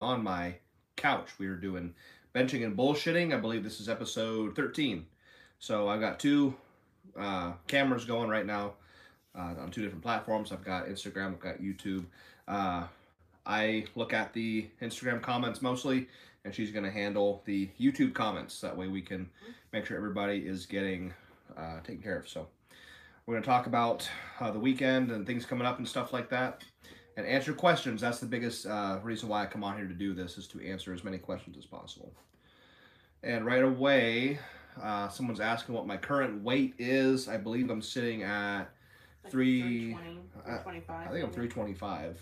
on my couch. We were doing benching and bullshitting. I believe this is episode 13. So I've got two uh, cameras going right now uh, on two different platforms. I've got Instagram, I've got YouTube. Uh, I look at the Instagram comments mostly, and she's going to handle the YouTube comments. That way we can make sure everybody is getting uh, taken care of. So we're going to talk about uh, the weekend and things coming up and stuff like that and answer questions. That's the biggest uh, reason why I come on here to do this is to answer as many questions as possible. And right away, uh, someone's asking what my current weight is. I believe I'm sitting at Like three. 320, uh, 325. I think I'm 325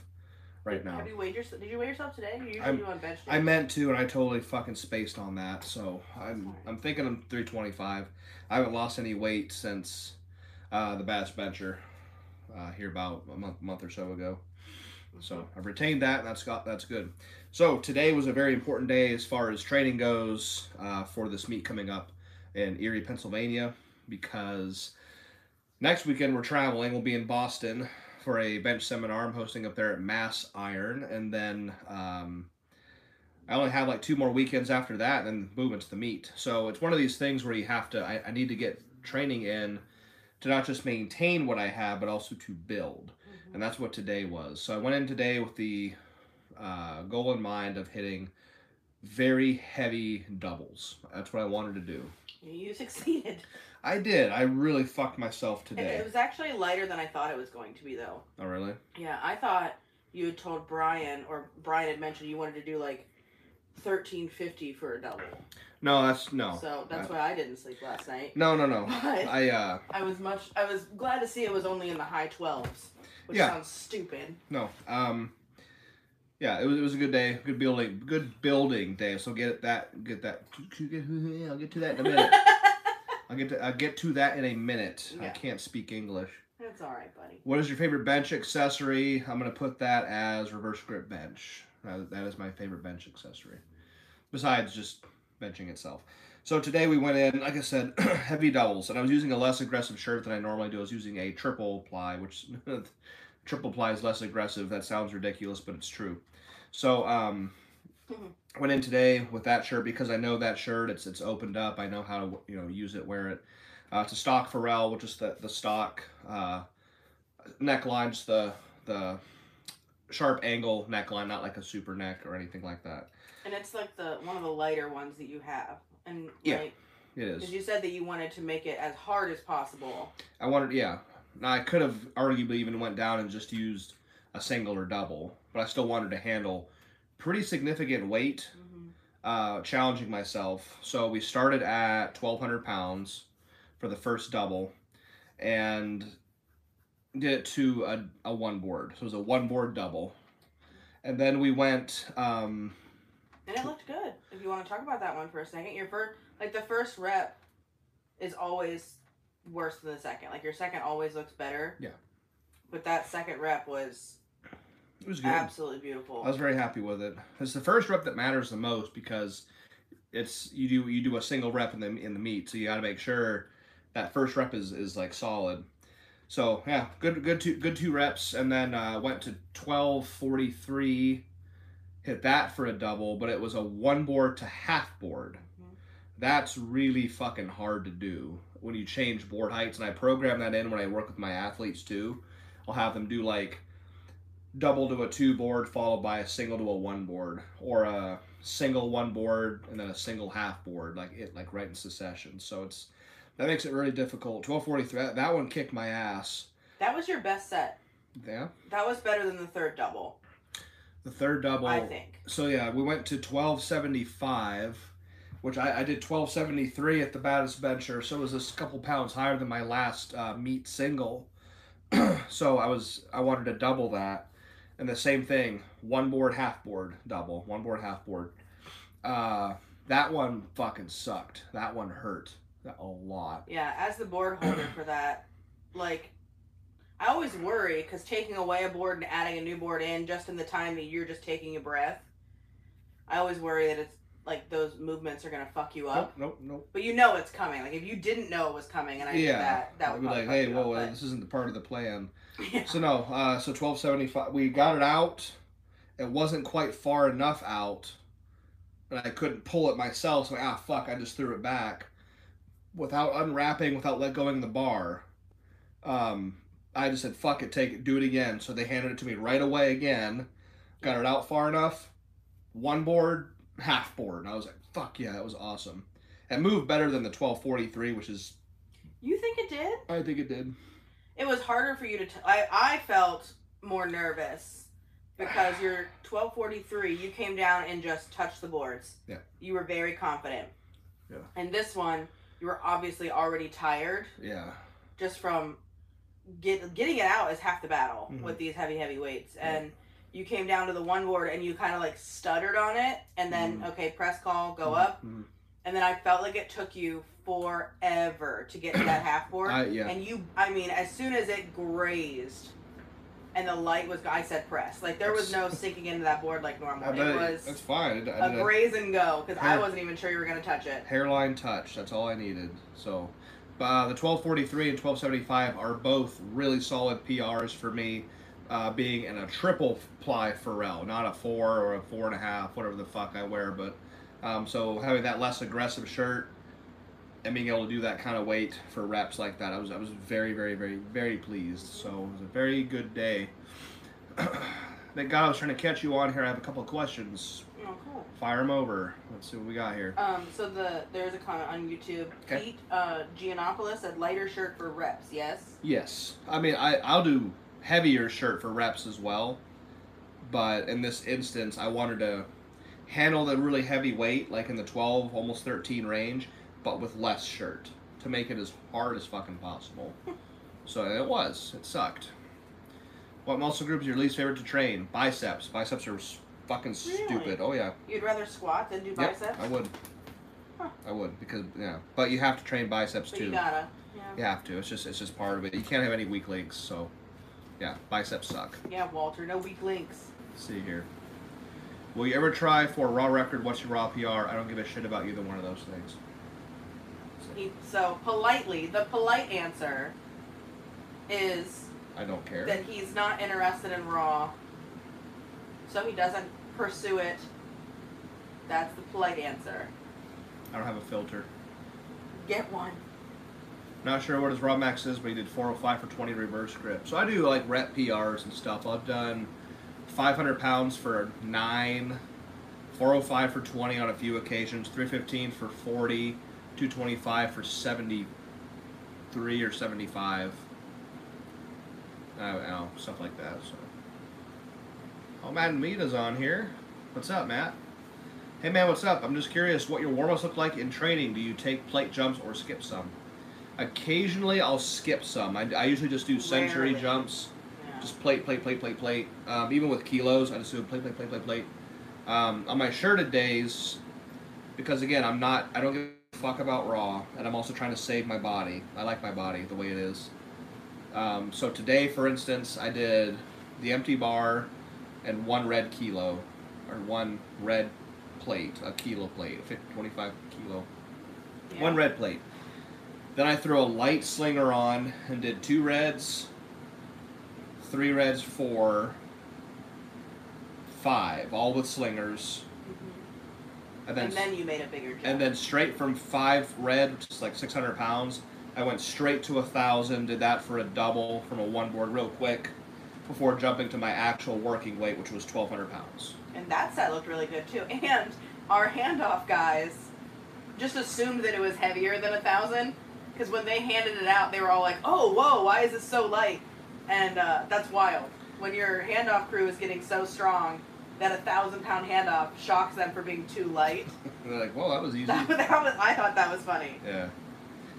right now. Have you weighed yourself? Did you weigh yourself today? You usually I'm- do on bench I meant to, and I totally fucking spaced on that. So I'm. I'm thinking I'm 325. I haven't lost any weight since uh, the Baddest Bencher uh, here about a month month or so ago. So I've retained that, that's got that's good. So today was a very important day as far as training goes uh, for this meet coming up in Erie, Pennsylvania, because next weekend we're traveling. We'll be in Boston for a bench seminar I'm hosting up there at Mass Iron, and then um, I only have like two more weekends after that, and boom, it's the meet. So it's one of these things where you have to. I, I need to get training in to not just maintain what I have, but also to build. And that's what today was. So I went in today with the uh, goal in mind of hitting very heavy doubles. That's what I wanted to do. You succeeded. I did. I really fucked myself today. it was actually lighter than I thought it was going to be, though. Oh, really? Yeah, I thought you had told Brian, or Brian had mentioned you wanted to do like thirteen fifty for a double. No, that's no. So that's why I didn't sleep last night. No, no, no. But I uh I was much. I was glad to see it was only in the high twelves, which Yeah. sounds stupid. no. Um yeah, it was, it was a good day, good building, good building day. So get that, get that. I'll get to that in a minute. I'll get to, I'll get to that in a minute. I can't speak English. That's all right, buddy. What is your favorite bench accessory? I'm going to put that as reverse grip bench. That is my favorite bench accessory. Besides just benching itself. So today we went in, like I said, heavy doubles. And I was using a less aggressive shirt than I normally do. I was using a triple ply, which triple ply is less aggressive. That sounds ridiculous, but it's true. So um, went in today with that shirt because I know that shirt. It's it's opened up. I know how to you know use it, wear it. Uh, it's a stock Pharrell, which is the the stock uh, neckline, just the the sharp angle neckline, not like a super neck or anything like that. And it's like the one of the lighter ones that you have. And Yeah. like, It because you said that you wanted to make it as hard as possible. I wanted, yeah. Now I could have arguably even went down and just used a single or double, but I still wanted to handle pretty significant weight, hmm uh, challenging myself. So we started at 1,200 pounds for the first double, and did it to a, a one board. So it was a one board double, and then we went. Um, And it looked good. You want to talk about that one for a second, your first, like the first rep, is always worse than the second. Like your second always looks better. Yeah. But that second rep was it was good. absolutely beautiful. I was very happy with it. It's the first rep that matters the most because it's you do you do a single rep in the in the meet, so you got to make sure that first rep is is like solid. So yeah, good good two good two reps, and then uh, went to twelve forty three, hit that for a double, but it was a one board to half board. Mhm. That's really fucking hard to do when you change board heights, and I program that in when I work with my athletes too. I'll have them do like double to a two board followed by a single to a one board or a single one board and then a single half board like it like right in succession so it's that makes it really difficult 1243 that, that one kicked my ass that was your best set. yeah That was better than the third double, the third double. I think. so yeah we went to 1275 which I, I did 1273 at the baddest bencher so it was a couple pounds higher than my last uh, meet single. So i was i wanted to double that. And the same thing one board half board double one board half board. Uh that one fucking sucked. That one hurt a lot. Yeah, as the board holder for that, like, I always worry because taking away a board and adding a new board in just in the time that you're just taking a breath, I always worry that it's like those movements are gonna fuck you up. nope nope nope But you know it's coming. Like if you didn't know it was coming and I did yeah that, that I'd be like hey whoa up, this isn't the part of the plan yeah. So no, uh, so twelve seventy five. We got it out, it wasn't quite far enough out, and I couldn't pull it myself. So ah fuck, I just threw it back without unwrapping, without let going the bar. Um, I just said fuck it, take it, do it again. So they handed it to me right away again. Got it out far enough, one board, half board, and I was like, fuck yeah, that was awesome. It moved better than the twelve forty three, which is You think it did? I think it did. It was harder for you to. T- I I felt more nervous because you're 1243. You came down and just touched the boards. Yeah. You were very confident. Yeah. And this one, you were obviously already tired Yeah. just from get getting it out is half the battle Mhm. with these heavy heavy weights Yeah. and. You came down to the one board and you kind of like stuttered on it, and then Mhm. okay, press call, go up, Mhm. and then I felt like it took you forever to get to that half board. I, yeah. And you, I mean, as soon as it grazed and the light was, I said press. Like there was no sinking into that board like normal. Bet It was that's fine. I a did a graze and go because I wasn't even sure you were going to touch it. hairline touch. That's all I needed. So, uh, the 1243 and 1275 are both really solid PRs for me, uh, being in a triple ply Pharrell, not a four or a four and a half, whatever the fuck I wear. But um, so having that less aggressive shirt and being able to do that kind of weight for reps like that, I was I was very very very very pleased. So it was a very good day. Thank God I was trying to catch you on here. I have a couple of questions. Oh, cool. Fire them over. Let's see what we got here. Um, so the there's a comment on YouTube. Okay. Pete uh, Giannopoulos said lighter shirt for reps. Yes. Yes, I mean I I'll do heavier shirt for reps as well, but in this instance I wanted to handle the really heavy weight like in the 12 almost 13 range, but with less shirt to make it as hard as fucking possible. so it was. It sucked. What muscle group is your least favorite to train? Biceps. Biceps are fucking Really? stupid. Oh yeah. You'd rather squat than do Yep, biceps. I would. Huh. I would because yeah, but you have to train biceps But too. you gotta. Yeah. You have to. It's just it's just part of it. You can't have any weak links. So, yeah, biceps suck. Yeah, Walter. No weak links. Let's see here. Will you ever try for a raw record? What's your raw PR? I don't give a shit about either one of those things. He, so politely, the polite answer is I don't care. that he's not interested in Raw, so he doesn't pursue it. That's the polite answer. I don't have a filter. Get one. Not sure what his raw max is, but he did 405 for 20 reverse grip. So I do like rep PRs and stuff. I've done 500 pounds for nine, 405 for 20 on a few occasions, 315 for 40, 225 for 73 or 75. I don't know, stuff like that. So, oh, Matt Mita's on here. What's up, Matt? Hey man, what's up? I'm just curious what your warm-ups look like in training. Do you take plate jumps or skip some? Occasionally, I'll skip some. I, I usually just do century Rarely. jumps, Yeah. just plate, plate, plate, plate, plate. Um, even with kilos, I just do plate, plate, plate, plate, plate. Um, on my shirted days, because again, I'm not, I don't give a fuck about raw, and I'm also trying to save my body. I like my body the way it is. Um, so today, for instance, I did the empty bar and one red kilo, or one red plate, a kilo plate, a 50, 25 kilo Yeah. one red plate. Then I threw a light slinger on and did two reds, three reds, four, five, all with slingers. Mhm. And then, And then you made a bigger jump. and then straight from five red, which is like 600 pounds, I went straight to a thousand. Did that for a double from a one board real quick, before jumping to my actual working weight, which was 1,200 pounds. And that set looked really good too. And our handoff guys just assumed that it was heavier than a thousand because when they handed it out, they were all like, "Oh, whoa, why is this so light?" And uh, that's wild. When your handoff crew is getting so strong that a thousand pound handoff shocks them for being too light. They're like, "Well, that was easy." That, that was, I thought that was funny. Yeah.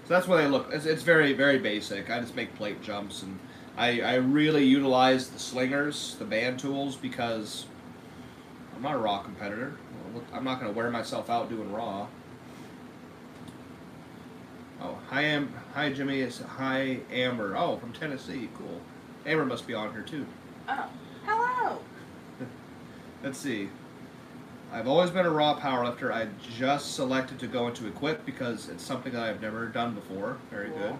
So that's what they look. It's, it's very very basic. I just make plate jumps, and I I really utilize the slingers, the band tools, because I'm not a raw competitor. I'm not going to wear myself out doing raw. Oh, hi Am, hi Jimmy. It's hi Amber. Oh, from Tennessee. Cool. Amber must be on here too. Oh, hello. Let's see. I've always been a raw powerlifter. I just selected to go into equip because it's something that I've never done before. Very Cool. good.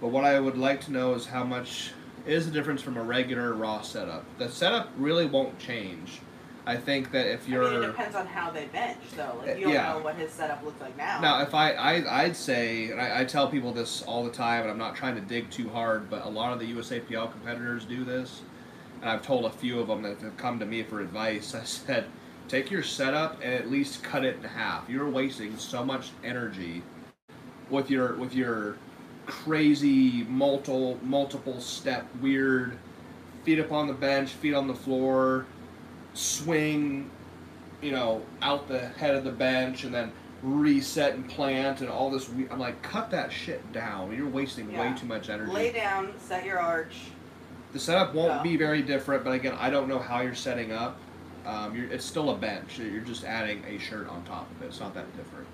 But what I would like to know is how much is the difference from a regular raw setup. The setup really won't change. I think that if you're I mean, it depends on how they bench, though. Like, you don't Yeah. know what his setup looks like now. Now, if I, I I'd say, and I, I tell people this all the time, and I'm not trying to dig too hard, but a lot of the USAPL competitors do this, and I've told a few of them that have come to me for advice. I said, take your setup and at least cut it in half. You're wasting so much energy with your with your crazy multiple multiple step weird feet up on the bench, feet on the floor, swing, you know, out the head of the bench and then reset and plant and all this. we- I'm like, cut that shit down. You're wasting way too much energy. Lay down, set your arch. The setup won't Yeah. be very different, but again, I don't know how you're setting up. Um, you're, it's still a bench. You're just adding a shirt on top of it. It's not that different.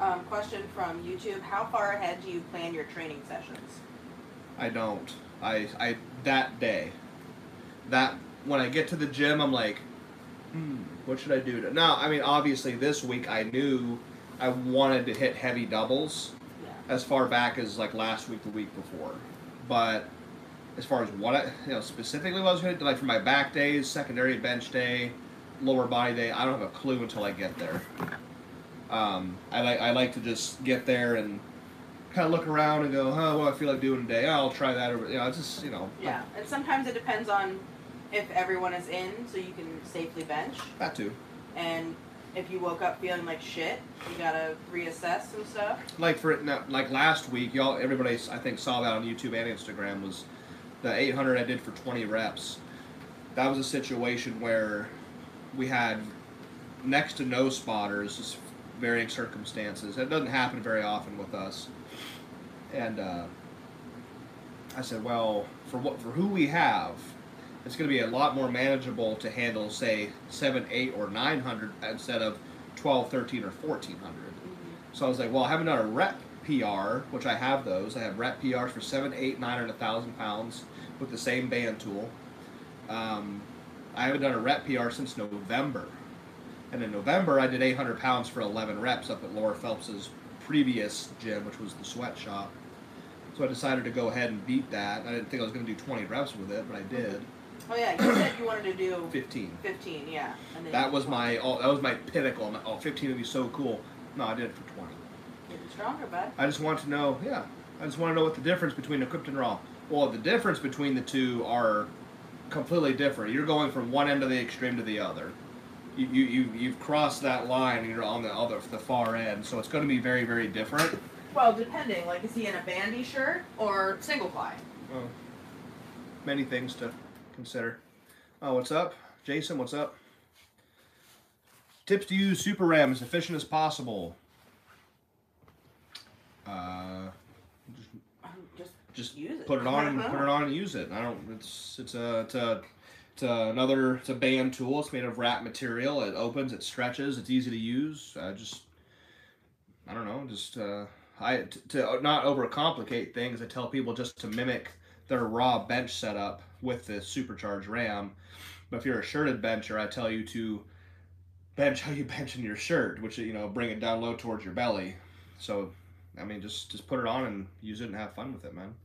Um, question from YouTube: How far ahead do you plan your training sessions? I don't. I I that day. That when I get to the gym, I'm like, hmm, what should I do? To, now, I mean, obviously, this week I knew I wanted to hit heavy doubles Yeah. as far back as like last week, the week before, but as far as what I, you know, specifically what I was going to do, like for my back days, secondary bench day, lower body day, I don't have a clue until I get there. Um, I like I like to just get there and kind of look around and go, oh, what I feel like doing today? Oh, I'll try that. Or you know, it's just you know, Yeah, and sometimes it depends on if everyone is in, so you can safely bench. that too. And if you woke up feeling like shit, you gotta reassess some stuff. Like for it, now, like last week, y'all, everybody, I think saw that on YouTube and Instagram was the 800 I did for 20 reps. That was a situation where we had next to no spotters, varying circumstances. It doesn't happen very often with us. And uh, I said, well, for what for who we have, it's going to be a lot more manageable to handle, say, seven, eight, or 900 instead of 12, 13, or 1400. So I was like, well, I haven't done a rep PR, which I have those. I have rep PRs for seven, eight, nine, and a thousand pounds with the same band tool. Um, I haven't done a rep PR since November. And in November, I did 800 pounds for 11 reps up at Laura Phelps's previous gym, which was the sweatshop. So I decided to go ahead and beat that. I didn't think I was going to do 20 reps with it, but I did. Oh yeah, you said you wanted to do 15. 15, yeah. That was my oh, that was my pinnacle. I'm oh, 15 would be so cool. No, I did it for 20. Getting stronger, bud. I just want to know, yeah. I just want to know what the difference between equipped and raw. Well, the difference between the two are completely different. You're going from one end of the extreme to the other. You you you you've crossed that line. and You're on the other the far end, so it's going to be very very different. Well, depending. Like, is he in a bandy shirt or single ply? Well, many things to consider. Oh, what's up, Jason? What's up? Tips to use Super Ram as efficient as possible. Uh, Um, just just use it. put it on and put it on and use it. I don't. It's it's a it's a it's a, another it's a band tool. It's made of wrap material. It opens. It stretches. It's easy to use. I just I don't know. Just uh, to not overcomplicate things. I tell people just to mimic their raw bench setup with the supercharged RAM. But if you're a shirted bencher, I tell you to bench how you bench in your shirt, which you know bring it down low towards your belly. So I mean, just just put it on and use it and have fun with it, man.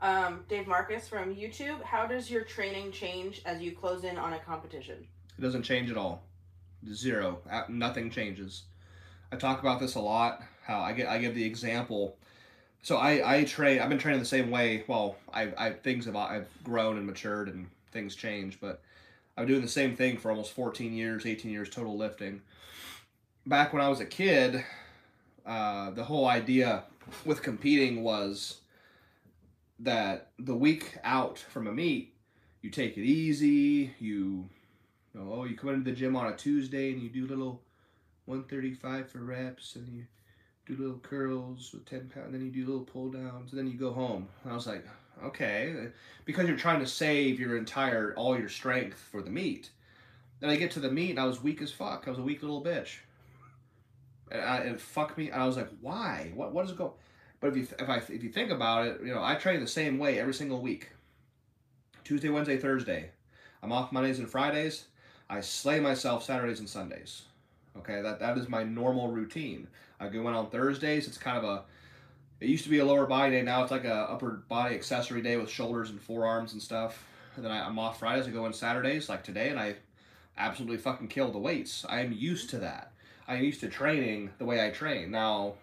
Um, Dave Marcus from YouTube. How does your training change as you close in on a competition? It doesn't change at all. Zero. Nothing changes. I talk about this a lot. How I get I give the example. So I I train. I've been training the same way. Well, I I things have I've grown and matured and things change, but I've been doing the same thing for almost 14 years, 18 years total lifting. Back when I was a kid, uh, the whole idea with competing was that the week out from a meet, you take it easy. You you know, oh, you come into the gym on a Tuesday and you do little 135 for reps and you do little curls with 10 pounds, and then you do little pull downs, and then you go home. And I was like, okay, because you're trying to save your entire, all your strength for the meet. Then I get to the meet and I was weak as fuck. I was a weak little bitch. And, I, it fucked me. I was like, why? What, what does it go? But if you, if I, if you think about it, you know, I train the same way every single week. Tuesday, Wednesday, Thursday. I'm off Mondays and Fridays. I slay myself Saturdays and Sundays. Okay, that that is my normal routine. I go in on Thursdays. It's kind of a it used to be a lower body day. Now it's like a upper body accessory day with shoulders and forearms and stuff. And then I, I'm off Fridays. I go in Saturdays like today, and I absolutely fucking kill the weights. I am used to that. I'm used to training the way I train. Now,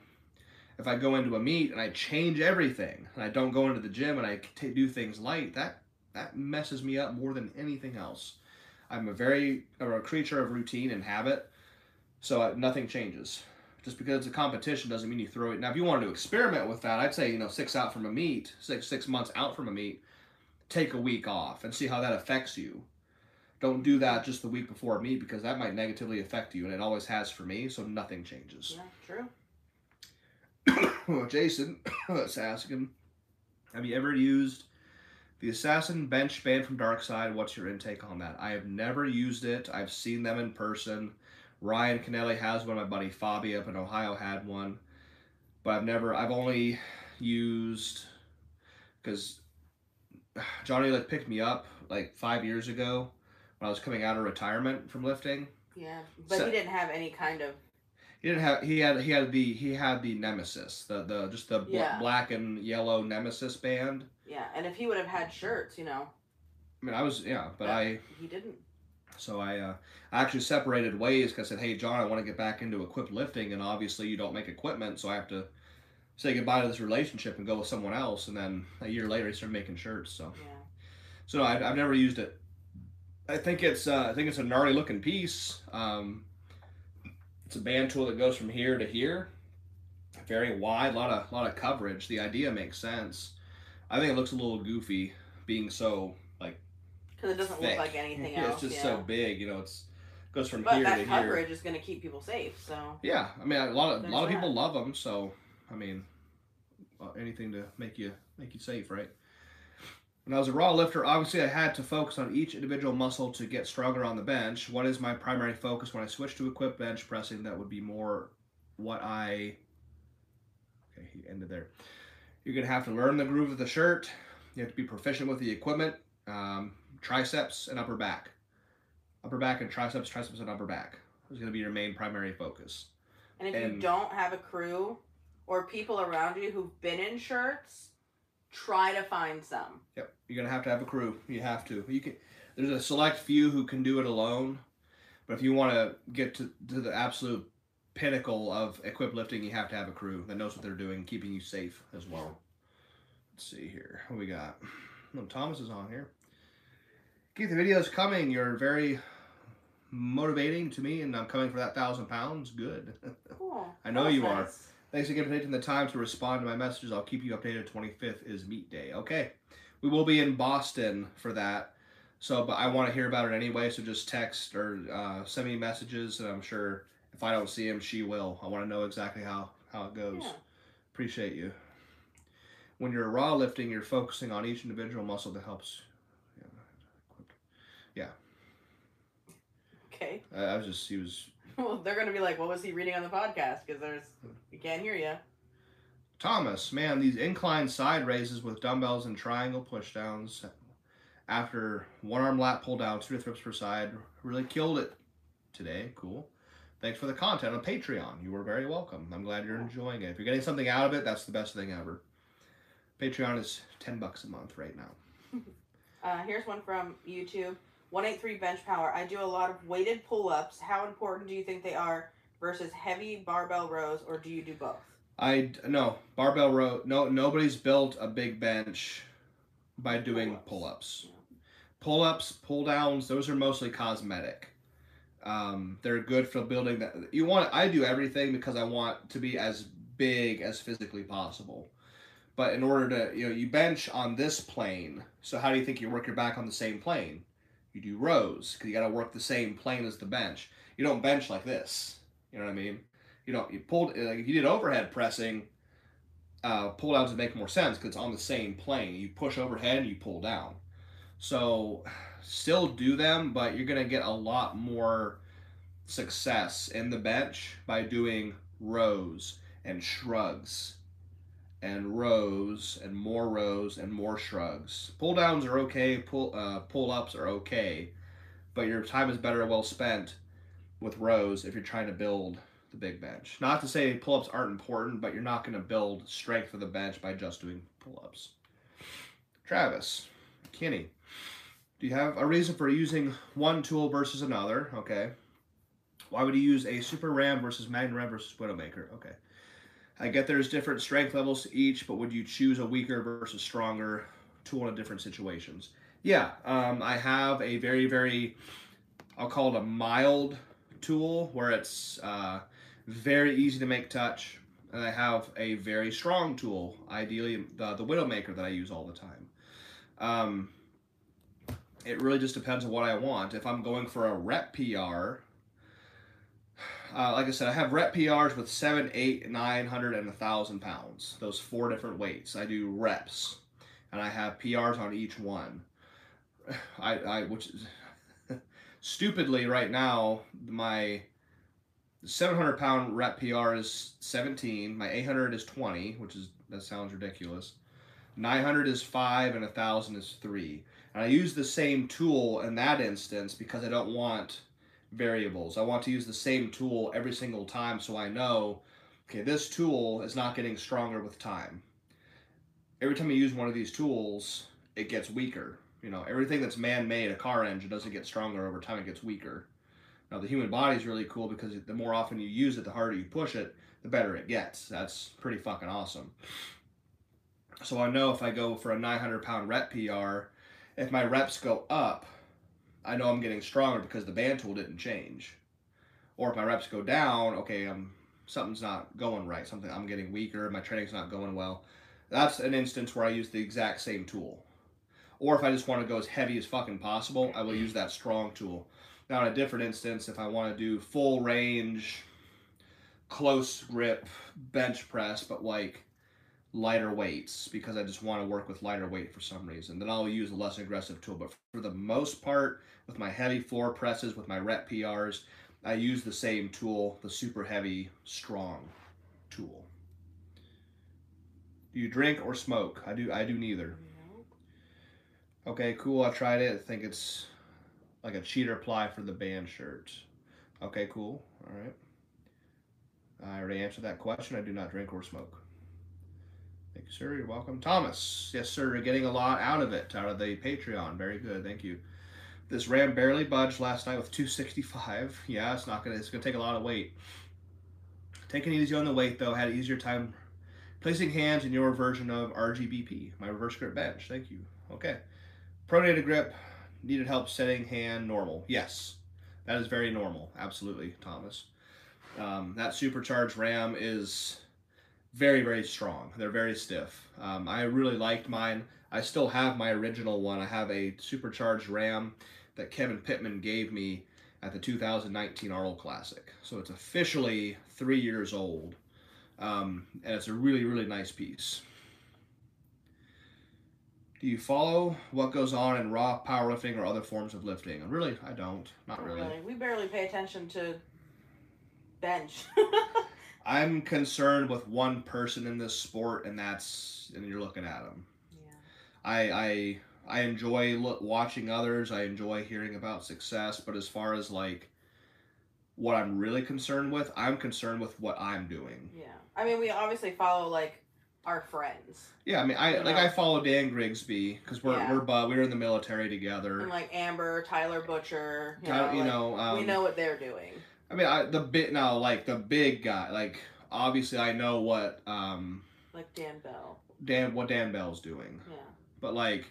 if I go into a meet and I change everything and I don't go into the gym and I t- do things light, that that messes me up more than anything else. I'm a very or a creature of routine and habit, so I, nothing changes. Just because it's a competition doesn't mean you throw it. Now, if you wanted to experiment with that, I'd say you know six out from a meet, six six months out from a meet, take a week off and see how that affects you. Don't do that just the week before a meet because that might negatively affect you, and it always has for me. So nothing changes. Yeah, true. Jason is asking, have you ever used the Assassin bench band from Darkside? What's your intake on that? I have never used it. I've seen them in person. Ryan Kennelly has one. My buddy Fabi up in Ohio had one, but I've never. I've only used because Johnny like picked me up like five years ago when I was coming out of retirement from lifting. Yeah, but So- he didn't have any kind of. He didn't have. He had. He had the. He had the Nemesis. The the just the bl- Yeah. black and yellow Nemesis band. Yeah, and if he would have had shirts, you know, I mean, I was yeah, but Yeah. I he didn't. so I uh, I actually separated ways because I said, hey John, I want to get back into equipped lifting, and obviously you don't make equipment, so I have to say goodbye to this relationship and go with someone else. And then a year later, he started making shirts. So Yeah. so no, I, I've never used it. I think it's uh, I think it's a gnarly looking piece. Um, it's a band tool that goes from here to here, very wide, a lot of lot of coverage. The idea makes sense. I think it looks a little goofy, being so like Because it doesn't thick. look like anything Yeah, else. It's just yeah. so big, you know. It's goes from but here that to here. coverage is going to keep people safe. So Yeah, I mean, a lot of a lot of people love them. So, I mean, uh, anything to make you make you safe, right? When I was a raw lifter, obviously I had to focus on each individual muscle to get stronger on the bench. What is my primary focus when I switch to equipped bench pressing? That would be more what I. Okay, he ended there. You're gonna have to learn the groove of the shirt. You have to be proficient with the equipment, um, triceps and upper back, upper back and triceps, triceps and upper back is gonna be your main primary focus. and if you don't have a crew or people around you who've been in shirts, try to find some. Yep, you're gonna have to have a crew. You have to. You can. There's a select few who can do it alone, but if you want to get to, to the absolute pinnacle of equipped lifting, you have to have a crew that knows what they're doing, keeping you safe as well. Let's see here. What we got? No, Thomas is on here. Keith, the video is coming. You're very motivating to me, and I'm coming for that thousand pounds. Good. Cool. I know you are. Thanks again for taking the time to respond to my messages. I'll keep you updated. 25th is meet day. Okay. We will be in Boston for that. So, but I want to hear about it anyway. So just text or uh, send me messages, and I'm sure if I don't see him, she will. I want to know exactly how, how it goes. Yeah. Appreciate you. When you're raw lifting, you're focusing on each individual muscle that helps. Yeah. yeah. Okay. I I was just, he was Well, they're going to be like, what was he reading on the podcast? Because there's, we can't hear you. Thomas, man, these incline side raises with dumbbells and triangle pushdowns after one arm lat pull down, two to thrips per side, really killed it today. Cool. Thanks for the content on Patreon. You were very welcome. I'm glad you're enjoying it. If you're getting something out of it, that's the best thing ever. Patreon is 10 bucks a month right now. Uh, here's one from YouTube. 183 bench power. I do a lot of weighted pull ups. How important do you think they are versus heavy barbell rows, or do you do both? I no barbell row. No, nobody's built a big bench by doing Pull-ups. pull-ups. Pull-ups, pull-downs. Those are mostly cosmetic. Um, they're good for building that. You want. I do everything because I want to be as big as physically possible. But in order to, you know, you bench on this plane. So how do you think you work your back on the same plane? You do rows because you got to work the same plane as the bench. You don't bench like this. You know what I mean? You don't. You pulled like if you did overhead pressing, uh, pull downs would make more sense because it's on the same plane. You push overhead and you pull down. So still do them, but you're gonna get a lot more success in the bench by doing rows and shrugs and rows and more rows and more shrugs. Pull downs are okay, pull uh, pull ups are okay, but your time is better well spent with rows if you're trying to build the big bench. Not to say pull ups aren't important, but you're not going to build strength for the bench by just doing pull ups. Travis, Kenny, do you have a reason for using one tool versus another? Okay. Why would you use a Super Ram versus Magnum Ram versus Widowmaker? Okay. I get there's different strength levels to each, but would you choose a weaker versus stronger tool in different situations? Yeah, um, I have a very, very, I'll call it a mild tool where it's uh, very easy to make touch. And I have a very strong tool, ideally the, the Widowmaker that I use all the time. Um, it really just depends on what I want. If I'm going for a rep PR, uh, like I said, I have rep PRs with seven, eight, nine hundred, and a thousand pounds. Those four different weights. I do reps, and I have PRs on each one. I, I which is stupidly right now my 700 pound rep PR is 17. My 800 is 20, which is that sounds ridiculous. 900 is five, and a thousand is three. And I use the same tool in that instance because I don't want variables. I want to use the same tool every single time so I know, okay, this tool is not getting stronger with time. Every time you use one of these tools, it gets weaker. You know, everything that's man-made, a car engine doesn't get stronger over time, it gets weaker. Now the human body is really cool because the more often you use it, the harder you push it, the better it gets. That's pretty fucking awesome. So I know if I go for a 900 pound rep PR, if my reps go up, I know I'm getting stronger because the band tool didn't change. Or if my reps go down, okay, I'm something's not going right. Something I'm getting weaker, my training's not going well. That's an instance where I use the exact same tool. Or if I just want to go as heavy as fucking possible, I will use that strong tool. Now, in a different instance, if I want to do full range, close grip bench press, but like lighter weights because I just want to work with lighter weight for some reason. Then I'll use a less aggressive tool. But for the most part, with my heavy floor presses, with my rep PRs, I use the same tool, the super heavy, strong tool. Do you drink or smoke? I do. I do neither. Okay, cool. I tried it. I think it's like a cheater ply for the band shirt. Okay, cool. All right. I already answered that question. I do not drink or smoke. Thank you, sir. You're welcome. Thomas. Yes, sir. You're getting a lot out of it, out of the Patreon. Very good. Thank you. This ram barely budged last night with 265. Yeah, it's not gonna. It's gonna take a lot of weight. Taking easy on the weight though. Had an easier time placing hands in your version of RGBP, my reverse grip bench. Thank you. Okay. Pronated grip. Needed help setting hand normal. Yes, that is very normal. Absolutely, Thomas. Um, that supercharged RAM is very very strong. They're very stiff. Um, I really liked mine. I still have my original one. I have a supercharged RAM that Kevin Pittman gave me at the 2019 Arnold Classic. So it's officially three years old, um, and it's a really really nice piece. Do you follow what goes on in raw powerlifting or other forms of lifting? Really, I don't. Not really. really. We barely pay attention to bench. I'm concerned with one person in this sport, and that's and you're looking at him. yeah. I I I enjoy look, watching others. I enjoy hearing about success, but as far as like what I'm really concerned with, I'm concerned with what I'm doing. Yeah. I mean, we obviously follow like our friends Yeah, I mean, I like know? I follow Dan Grigsby because we're Yeah. we're. We were in the military together. and like Amber, Tyler Butcher. You Kind know, you like, know, um, we know what they're doing. I mean, I, the bit now, like the big guy, like obviously I know what um Like Dan Bell. Dan what Dan Bell's doing, Yeah. but like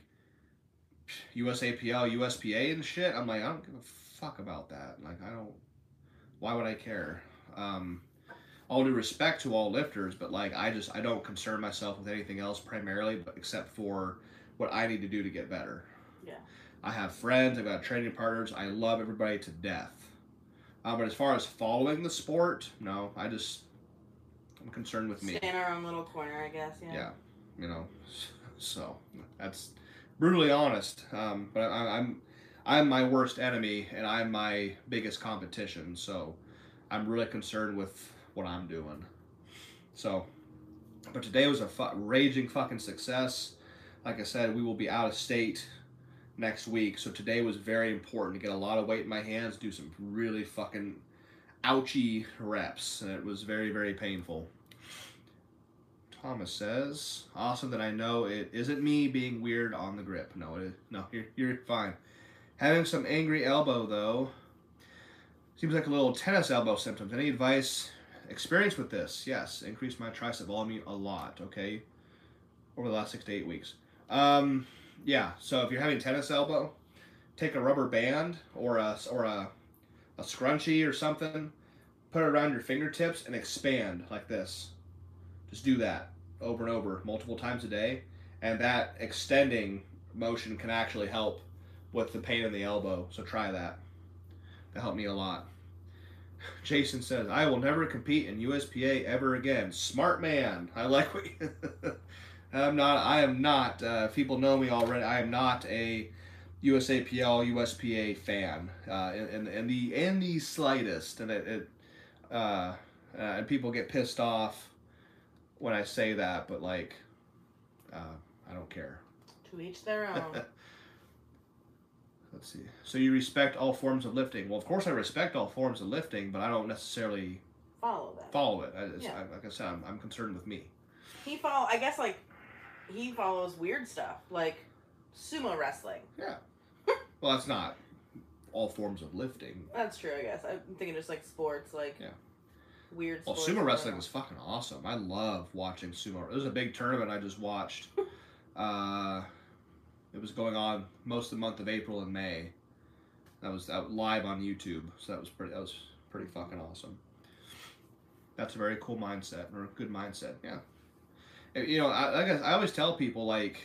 USAPL, USPA and shit, I'm like I don't give a fuck about that. Like I don't. Why would I care? Um, all due respect to all lifters, but like I just I don't concern myself with anything else primarily, but except for what I need to do to get better. Yeah. I have friends. I've got training partners. I love everybody to death. Uh, but as far as following the sport, no, I just I'm concerned with me. Stay in our own little corner, I guess. Yeah. Yeah, you know, so that's brutally honest. Um, but I, I'm I'm my worst enemy, and I'm my biggest competition. So I'm really concerned with what I'm doing. So, but today was a fu- raging fucking success. Like I said, we will be out of state next week. So today was very important to get a lot of weight in my hands, do some really fucking ouchy reps, and it was very, very painful. Thomas says, "Awesome that I know it isn't me being weird on the grip. No, it, no, you're you're fine. Having some angry elbow though. Seems like a little tennis elbow symptoms. Any advice, experience with this? Yes, increased my tricep volume a lot. Okay, over the last six to eight weeks. Um, yeah. So if you're having tennis elbow, take a rubber band or a or a a scrunchie or something, put it around your fingertips and expand like this. Just do that over and over, multiple times a day, and that extending motion can actually help with the pain in the elbow. So try that. That helped me a lot. Jason says, "I will never compete in USPA ever again." Smart man. I like what. You I'm not. I am not. Uh, people know me already. I am not a USAPL USPA fan, uh, in, in, the in the slightest, and it, it uh, uh, and people get pissed off when I say that, but like, uh, I don't care. To each their own. Let's see. So you respect all forms of lifting. Well, of course I respect all forms of lifting, but I don't necessarily follow that. Follow it. I, yeah. I, like I said, I'm, I'm concerned with me. He follow. I guess like he follows weird stuff like sumo wrestling. Yeah. well, that's not all forms of lifting. That's true. I guess I'm thinking just like sports, like yeah. Weird. Well, sumo wrestling was fucking awesome. I love watching sumo. It was a big tournament I just watched. uh, it was going on most of the month of April and May. That was out live on YouTube, so that was pretty. That was pretty fucking awesome. That's a very cool mindset or a good mindset. Yeah. You know, I, I guess I always tell people like,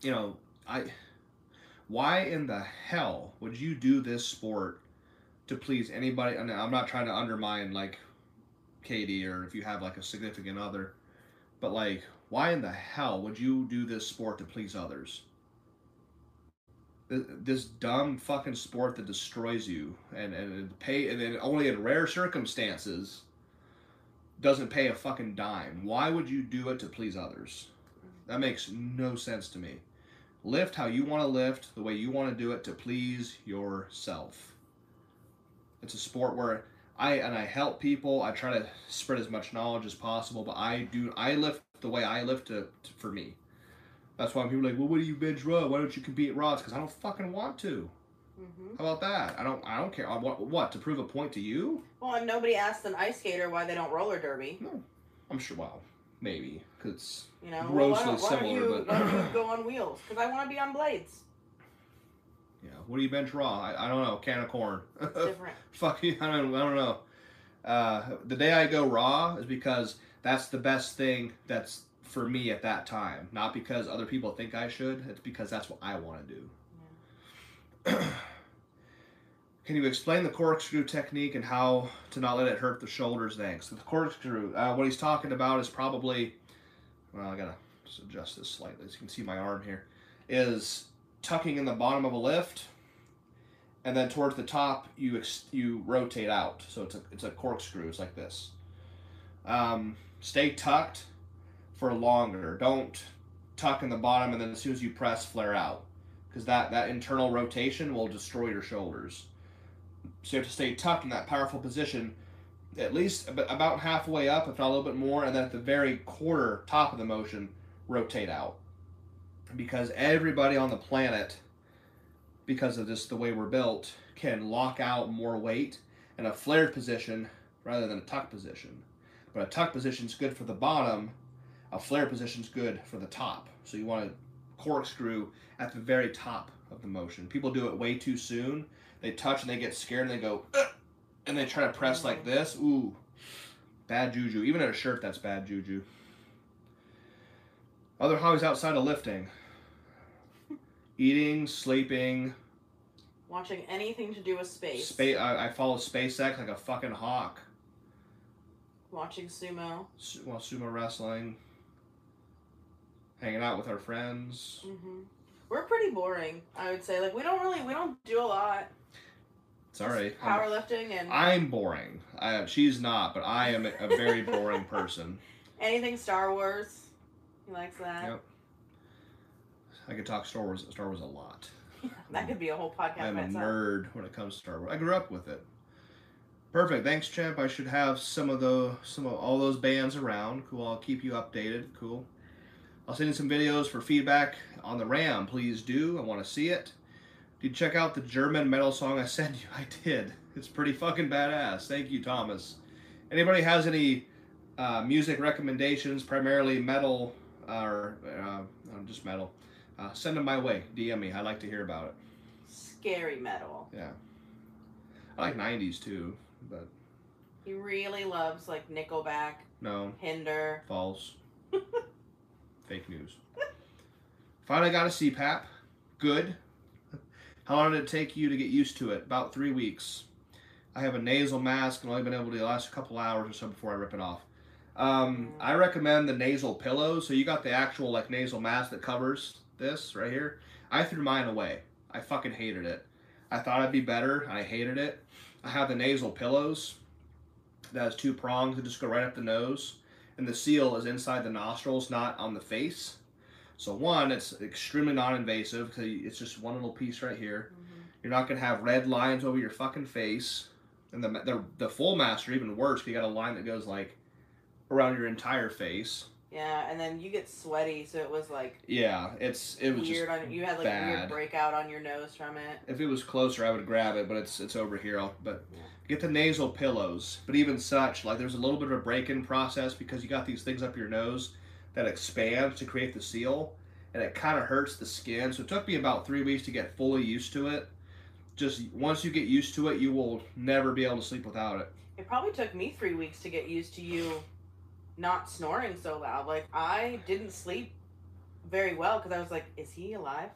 you know, I, why in the hell would you do this sport to please anybody? And I'm not trying to undermine like Katie or if you have like a significant other, but like, why in the hell would you do this sport to please others? This dumb fucking sport that destroys you and, and pay and then only in rare circumstances doesn't pay a fucking dime. Why would you do it to please others? That makes no sense to me. Lift how you want to lift, the way you want to do it to please yourself. It's a sport where I and I help people. I try to spread as much knowledge as possible, but I do I lift the way I lift to, to for me. That's why people are like, well, what do you bench raw? Why don't you compete at Raws? Because I don't fucking want to. Mm-hmm. How about that? I don't. I don't care. I want what to prove a point to you. Well, and nobody asked an ice skater why they don't roller derby. No, I'm sure. Well, maybe because you know grossly well, why similar. you, but why don't you go on wheels? Because I want to be on blades. What do you bench raw? I, I don't know. Can of corn. different. Fuck you. I don't. I don't know. Uh, the day I go raw is because that's the best thing. That's for me at that time. Not because other people think I should. It's because that's what I want to do. Yeah. Can you explain the corkscrew technique and how to not let it hurt the shoulders? Thanks. So the corkscrew, uh, what he's talking about is probably, well, I gotta just adjust this slightly so you can see my arm here, is tucking in the bottom of a lift, and then towards the top you ex- you rotate out. So it's a it's a corkscrew. It's like this. Um, stay tucked for longer. Don't tuck in the bottom and then as soon as you press, flare out, because that that internal rotation will destroy your shoulders. So you have to stay tucked in that powerful position, at least about halfway up, if not a little bit more, and then at the very quarter top of the motion, rotate out because everybody on the planet, because of just the way we're built, can lock out more weight in a flared position rather than a tuck position. But a tuck position is good for the bottom, a flare position is good for the top. So you want to corkscrew at the very top of the motion. People do it way too soon. They touch and they get scared and they go, and they try to press like this. Ooh, bad juju. Even in a shirt, that's bad juju. Other hobbies outside of lifting eating, sleeping, watching anything to do with space. Space. I, I follow SpaceX like a fucking hawk. Watching sumo. Su- well, sumo wrestling. Hanging out with our friends. Mm-hmm. We're pretty boring, I would say. Like we don't really, we don't do a lot. Sorry. Powerlifting and. I'm boring. I, she's not, but I am a very boring person. Anything Star Wars. He likes that. Yep. I could talk Star Wars Star Wars a lot. That could be a whole podcast I'm a nerd when it comes to Star Wars. I grew up with it. Perfect. Thanks, champ. I should have some of the some of all those bands around. Cool. I'll keep you updated. Cool. I'll send you some videos for feedback on the RAM. Please do. I want to see it. Did you check out the German metal song I sent you? I did. It's pretty fucking badass. Thank you, Thomas. Anybody has any uh, music recommendations, primarily metal or uh, uh, just metal? Uh, send them my way. DM me. I'd like to hear about it. Scary metal. Yeah. I like 90s too, but He really loves like Nickelback, no, Hinder. false. Fake news. Finally got a CPAP. Good. How long did it take you to get used to it? About three weeks. I have a nasal mask and only been able to last a couple hours or so before I rip it off. Um, I recommend the nasal pillow. So you got the actual like nasal mask that covers this right here. I threw mine away. I fucking hated it. I thought I'd be better. I hated it. I have the nasal pillows that has two prongs that just go right up the nose, and the seal is inside the nostrils, not on the face. So one, it's extremely non-invasive because it's just one little piece right here. Mm-hmm. You're not gonna have red lines over your fucking face, and the the, the full mask are even worse. You got a line that goes like around your entire face. Yeah, and then you get sweaty, so it was like Yeah, it's it was weird just on you had like a bad. weird breakout on your nose from it. If it was closer, I would grab it, but it's it's over here. I'll, but Yeah. get the nasal pillows. But even such, like there's a little bit of a break-in process because you got these things up your nose that expand to create the seal, and it kind of hurts the skin. So it took me about three weeks to get fully used to it. Just once you get used to it, you will never be able to sleep without it. It probably took me three weeks to get used to you not snoring so loud. Like I didn't sleep very well because I was like, "Is he alive?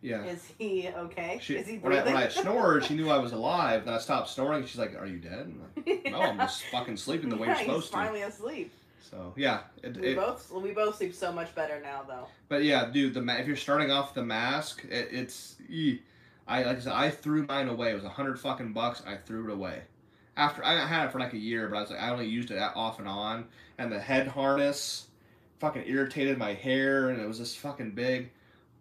Yeah. Is he okay? She, Is he when, I, when I snored, she knew I was alive. Then I stopped snoring. She's like, "Are you dead?" I'm like, no, I'm just fucking sleeping the way yeah, you're supposed he's to. finally asleep. So yeah, it, We it, both we both sleep so much better now, though. But yeah, dude, the ma- if you're starting off the mask, it, it's. I like I said, I threw mine away. It was a hundred fucking bucks. I threw it away. After I had it for like a year, but I was like, I only used it off and on, and the head harness fucking irritated my hair, and it was just fucking big.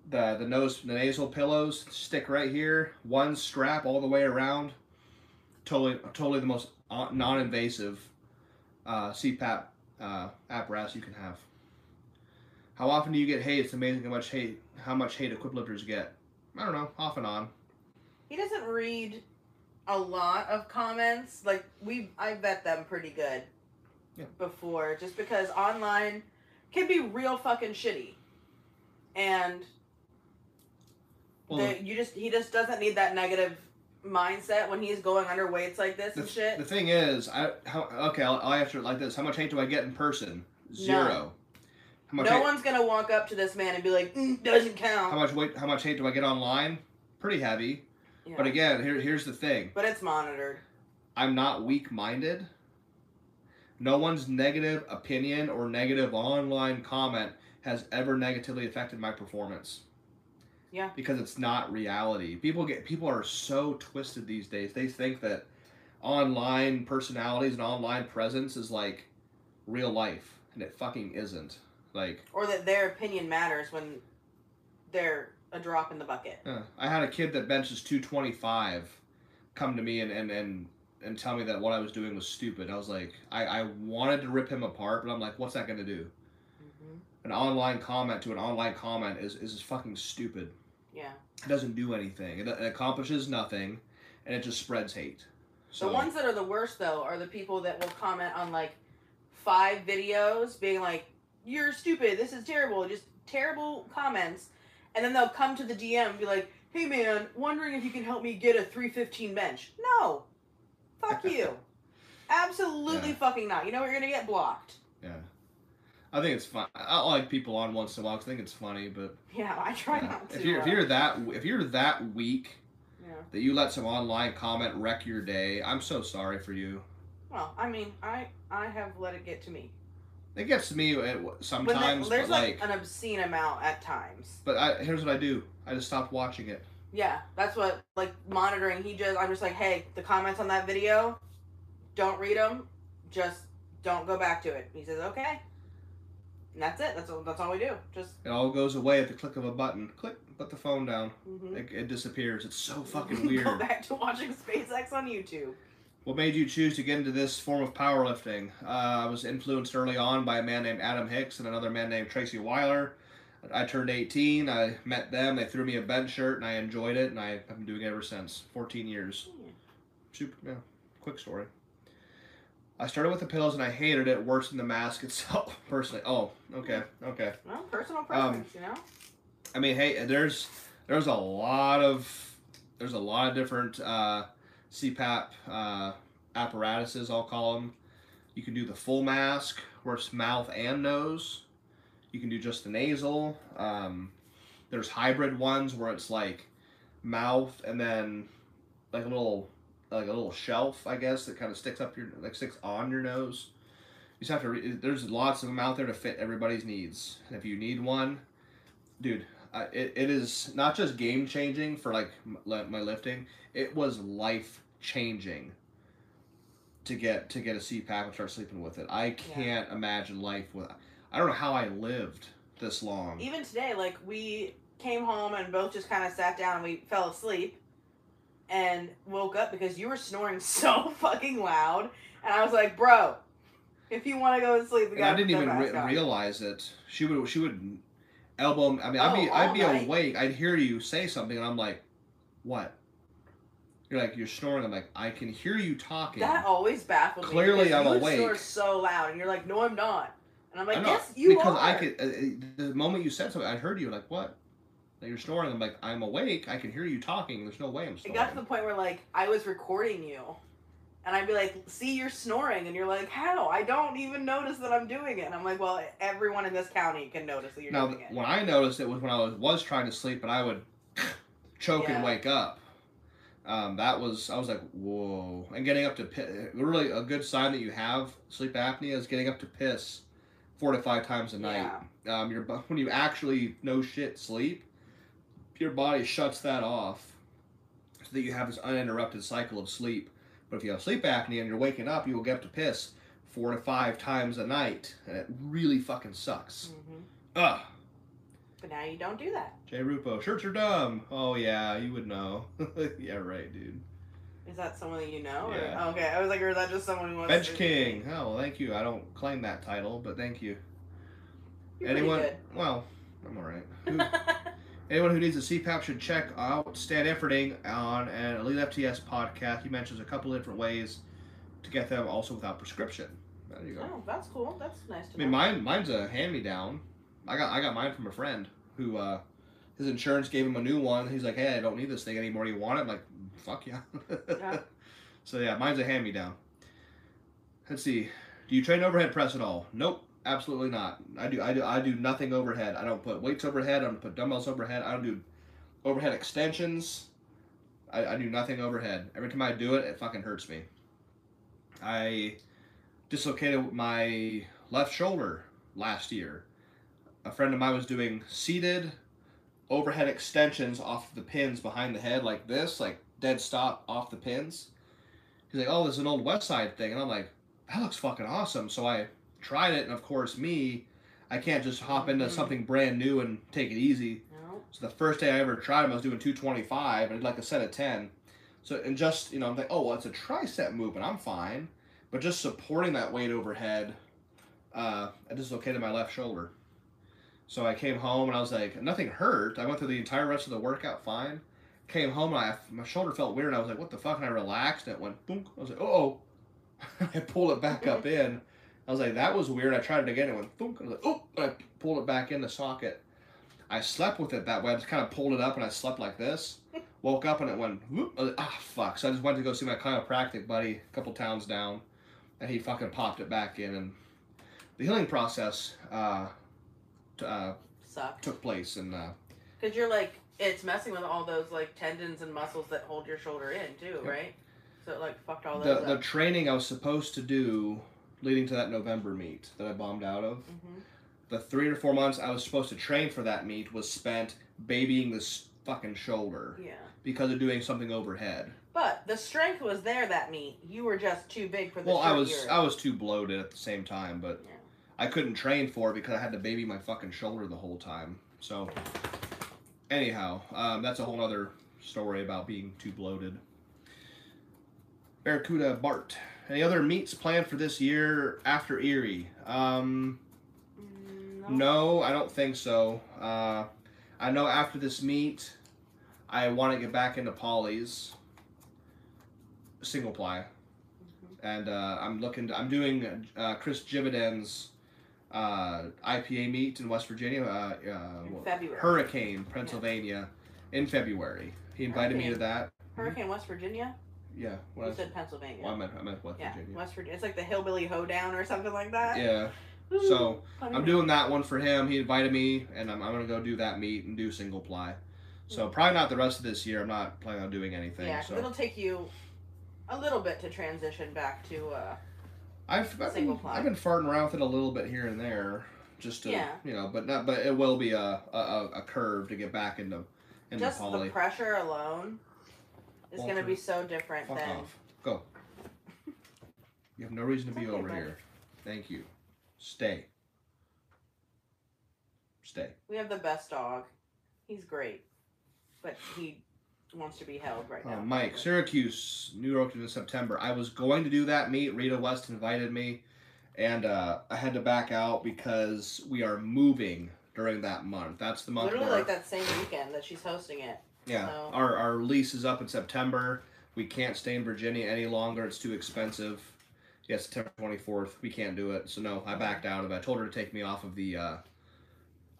The the nose the nasal pillows stick right here, one strap all the way around. Totally totally the most uh, non-invasive uh, CPAP uh, apparatus you can have. How often do you get hate? It's amazing how much hate how much hate equiplifters get. I don't know, off and on. He doesn't read a lot of comments. Like we, I bet them pretty good. Yeah. Before, just because online can be real fucking shitty, and Well, the, you just he just doesn't need that negative mindset when he's going under weights like this the, and shit. the thing is, I how okay, I'll, I'll answer it like this. How much hate do I get in person? Zero. How much no hate, one's gonna walk up to this man and be like, mm, "Doesn't count." how much weight how much hate do I get online? Pretty heavy. Yeah. But again, here here's the thing. but it's monitored. I'm not weak minded. No one's negative opinion or negative online comment has ever negatively affected my performance. Yeah. Because it's not reality. People get people are so twisted these days. They think that online personalities and online presence is like real life and it fucking isn't. Like Or that their opinion matters when they're a drop in the bucket. uh, I had a kid that benches 225 come to me and, and, and and tell me that what I was doing was stupid. I was like, I, I wanted to rip him apart, but I'm like, what's that going to do? hmm An online comment to an online comment is, is fucking stupid. Yeah. It doesn't do anything. It, it accomplishes nothing, and it just spreads hate. So the ones that are the worst though are the people that will comment on like five videos being like, "You're stupid. This is terrible." Just terrible comments, and then they'll come to the DM and be like, "Hey man, wondering if you can help me get a 315 bench." No, fuck you. Absolutely Yeah. fucking not. You know what? You're gonna get blocked. yeah, I think it's fun. I like people on once in a while I think it's funny, but Yeah, I try yeah. not to. if you're if uh, you're that if you're that weak yeah. that you let some online comment wreck your day, I'm so sorry for you. Well, I mean, I I have let it get to me. It gets to me sometimes, the, there's like, like, an obscene amount at times. but I, here's what I do: I just stopped watching it. Yeah, that's what like monitoring. He just I'm just like, hey, the comments on that video, don't read them, just don't go back to it. He says, okay. And that's it. That's all. That's all we do. Just. It all goes away at the click of a button. Click, put the phone down. mhm. It, it disappears. It's so fucking weird. Go weird. back to watching SpaceX on YouTube. What made you choose to get into this form of powerlifting? Uh, I was influenced early on by a man named Adam Hicks and another man named Tracy Weiler. I turned 18. I met them. They threw me a bench shirt, and I enjoyed it, and I have been doing it ever since. 14 years. Super, yeah, quick story. I started with the pillows, and I hated it worse than the mask itself, personally. Oh, okay, okay. Well, personal Um, preference, you know. I mean, hey, there's there's a lot of there's a lot of different uh, CPAP uh, apparatuses. I'll call them. You can do the full mask, where it's mouth and nose. You can do just the nasal. Um, there's hybrid ones where it's like mouth and then like a little like a little shelf, I guess, that kind of sticks up your like sticks on your nose. You just have to. Re- there's lots of them out there to fit everybody's needs. And if you need one, dude, I, it, it is not just game changing for like my lifting. It was life changing to get to get a CPAP and start sleeping with it. I can't imagine life with. I don't know how I lived this long. Even today, like we came home and both just kind of sat down and we fell asleep, and woke up because you were snoring so fucking loud, and I was like, bro. If you want to go to sleep, we I didn't even re- realize it. She would she would elbow. I mean, I'd be Oh, I'd be night. awake. I'd hear you say something, and I'm like, "What?" You're like you're snoring. I'm like, I can hear you talking. That always Clearly me. because I'm you awake. Snore so loud, and you're like, "No, I'm not." And I'm like, I'm not- "Yes, you because are." I could. Uh, uh, the moment you said something, I heard you. Like what? That you're snoring. I'm like, I'm awake. I can hear you talking. There's no way I'm snoring. It got to the point where like I was recording you, and I'd be like, "See, you're snoring," and you're like, "How? I don't even notice that I'm doing it." And I'm like, "Well, everyone in this county can notice that you're now, doing it." when I noticed it was when I was, was trying to sleep, but I would choke and wake up. Um, that was I was like, whoa! And getting up to piss, really a good sign that you have sleep apnea is getting up to piss four to five times a night. Yeah. Um, your when you actually no shit sleep, your body shuts that off, so that you have this uninterrupted cycle of sleep. But if you have sleep apnea and you're waking up, you will get up to piss four to five times a night, and it really fucking sucks. hmm Ugh. But now you don't do that. Jay Rupo, shirts are dumb. Oh yeah, you would know. yeah, right, dude. Is that someone that you know? Or, Yeah. okay, I was like, or is that just someone who wants Bench to King. Oh, well, thank you. I don't claim that title, but thank you. You're Anyone? Well, I'm all right. Who, anyone who needs a CPAP should check out Stan Efferding on an Elite FTS podcast. He mentions a couple different ways to get them, also without prescription. There you go. oh, that's cool. That's nice to I mean, know. mine mine's a hand me down. I got I got mine from a friend who uh, his insurance gave him a new one. He's like, hey, I don't need this thing anymore. You want it? I'm like, fuck yeah. Yeah. So yeah, mine's a hand me down. Let's see. Do you train overhead press at all? Nope, absolutely not. I do I do I do nothing overhead. I don't put weights overhead. I don't put dumbbells overhead. I don't do overhead extensions. I, I do nothing overhead. Every time I do it, it fucking hurts me. I dislocated my left shoulder last year. A friend of mine was doing seated overhead extensions off the pins behind the head like this, like dead stop off the pins. He's like, "Oh, this is an old West Side thing," and I'm like, "That looks fucking awesome." So I tried it, and of course, me, I can't just hop into Mhm. something brand new and take it easy. No. So the first day I ever tried them, I was doing 225 and like a set of 10. So and just you know, I'm like, oh well, it's a tricep movement. I'm fine, but just supporting that weight overhead, uh, I dislocated my left shoulder. So I came home and I was like, nothing hurt. I went through the entire rest of the workout fine. Came home and I, my shoulder felt weird. And I was like, what the fuck? And I relaxed and it went boom. I was like, oh, I pulled it back up in. I was like, that was weird. I tried it again. It went boom. I was like, oh, I pulled it back in the socket. I slept with it that way. I just kind of pulled it up and I slept like this. Woke up and it went, whoop. I was like, ah, fuck. So I just went to go see my chiropractic buddy a couple towns down, and he fucking popped it back in. And the healing process uh, t- uh, took place. And uh, Because you're like, it's messing with all those like tendons and muscles that hold your shoulder in too, Yep. right? So it like fucked all the, those the up. training I was supposed to do leading to that November meet that I bombed out of, hmm the three or four months I was supposed to train for that meet was spent babying this fucking shoulder Yeah. because of doing something overhead. But the strength was there that meet. You were just too big for the Well, I was year. I was too bloated at the same time, but Yeah. I couldn't train for it because I had to baby my fucking shoulder the whole time. So, anyhow, um, that's a whole other story about being too bloated. Barracuda Bart. Any other meets planned for this year after Erie? Um, Mm, no, I don't think so. Uh, I know after this meet, I want to get back into polys single ply, and uh, I'm looking. To, I'm doing uh, Chris Jividen's uh, IPA meet in West Virginia, uh, In uh, February. Hurricane, Pennsylvania, in February. He invited me to that. Hurricane West Virginia. Yeah, what You I, said Pennsylvania. well, I meant I meant West yeah, Virginia. West Virginia. It's like the hillbilly hoedown or something like that. Yeah. Ooh, So I'm doing that one for him. He invited me, and I'm, I'm gonna go do that meet and do single ply. So probably not the rest of this year. I'm not planning on doing anything. Yeah, so it'll take you a little bit to transition back to. uh I've I've single been, ply. I've been farting around with it a little bit here and there, just to Yeah. you know, but not. But it will be a a, a- a curve to get back into into Just poly. the pressure alone is going to be so different Fuck than. off. Go. You have no reason to be Okay, over bud. here. Thank you. Stay. Stay. We have the best dog. He's great, but he wants to be held right now. Uh, Mike, Syracuse, New York in September. I was going to do that meet. Rita West invited me, and uh, I had to back out because we are moving during that month. That's the month Literally where like that same weekend that she's hosting it. Yeah, so- our our lease is up in September. We can't stay in Virginia any longer. It's too expensive. Yeah, September twenty fourth. We can't do it. So no, I backed out of it. I told her to take me off of the uh,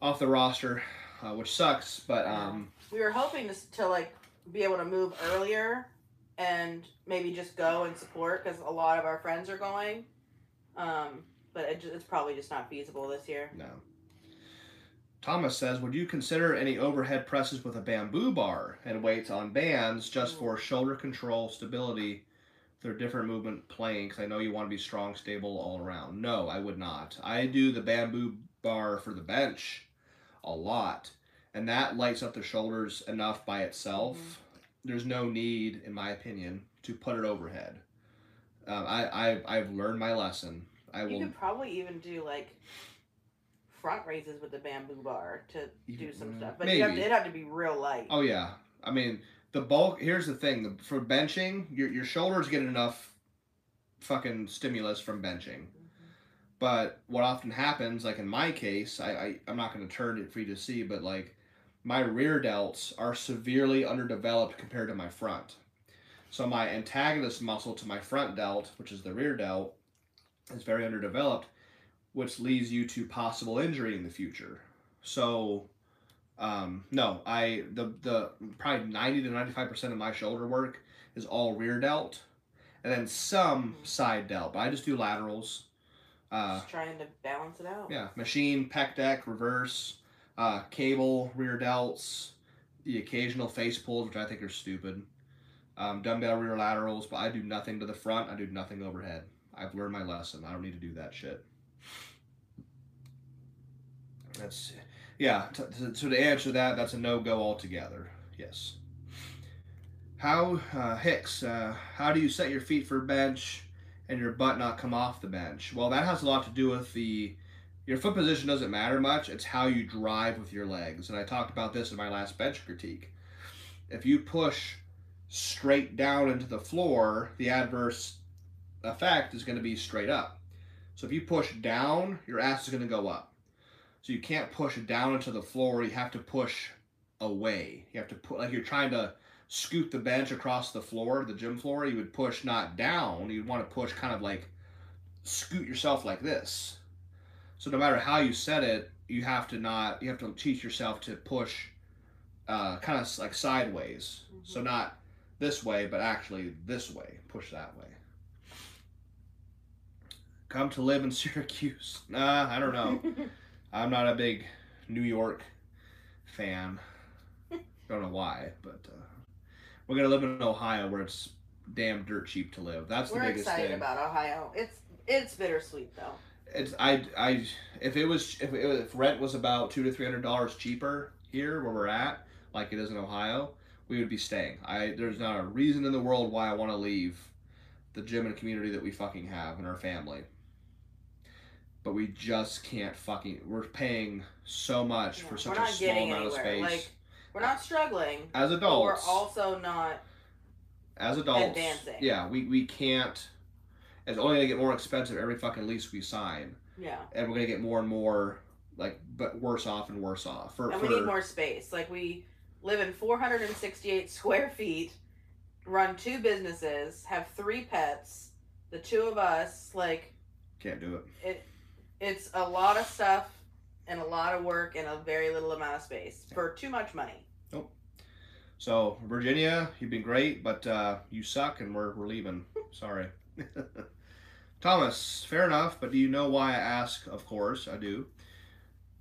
off the roster, uh, which sucks. But um, We were hoping to, to like be able to move earlier and maybe just go and support because a lot of our friends are going. Um, but it, it's probably just not feasible this year. No. Thomas says, would you consider any overhead presses with a bamboo bar and weights on bands just for shoulder control, stability, through different movement playing? Because I know you want to be strong, stable all around. No, I would not. I do the bamboo bar for the bench a lot, and that lights up the shoulders enough by itself. Mhm. There's no need, in my opinion, to put it overhead. Um, I, I I've learned my lesson. I You will could probably even do like front raises with the bamboo bar to do some mm, stuff, but you have, maybe. it'd have to be real light. Oh yeah, I mean the bulk. Here's the thing: the, for benching, your your shoulders get enough fucking stimulus from benching. But what often happens, like in my case, I, I I'm not going to turn it for you to see, but like my rear delts are severely underdeveloped compared to my front. So my antagonist muscle to my front delt, which is the rear delt, is very underdeveloped, which leads you to possible injury in the future. So um, no, I the the probably ninety to ninety five percent of my shoulder work is all rear delt, and then some side delt. But I just do laterals. Uh, just trying to balance it out. yeah, machine, pec deck, reverse, uh, cable, rear delts, the occasional face pulls, which I think are stupid. Um, dumbbell rear laterals, but I do nothing to the front. I do nothing overhead. I've learned my lesson. I don't need to do that shit. That's yeah. T- t- so to answer that, that's a no go altogether. Yes. How uh, Hicks? Uh, how do you set your feet for bench and your butt not come off the bench? Well, that has a lot to do with the your foot position doesn't matter much. It's how you drive with your legs, and I talked about this in my last bench critique. If you push straight down into the floor, the adverse effect is going to be straight up. So if you push down, your ass is going to go up. So you can't push down into the floor. You have to push away. You have to put like you're trying to scoot the bench across the floor, the gym floor. You would push not down. You'd want to push kind of like scoot yourself like this. So no matter how you set it, you have to not. You have to teach yourself to push, uh, kind of like sideways. So not this way, but actually this way. Push that way. Come to live in Syracuse. Nah, I don't know. I'm not a big New York fan. Don't know why, but uh, we're gonna live in Ohio where it's damn dirt cheap to live. That's the We're biggest excited thing. about Ohio. It's it's bittersweet though. It's I I if it was if it, if rent was about two to three hundred dollars cheaper here where we're at, like it is in Ohio, we would be staying. I there's not a reason in the world why I want to leave the gym and community that we fucking have and our family. But we just can't fucking. We're paying so much Yeah, for such a small amount of space. Like we're not struggling, as adults, we're also not. as adults, advancing. yeah, we we can't. It's only gonna get more expensive every fucking lease we sign, Yeah, and we're gonna get more and more like, but worse off and worse off. For, and for we need more space. Like we live in 468 square feet, run two businesses, have three pets, the two of us. Like can't do it. it. It's a lot of stuff and a lot of work in a very little amount of space for too much money. Nope. So Virginia, you've been great, but uh, you suck, and we're we're leaving. Sorry. Thomas, fair enough, but do you know why I ask? Of course, I do.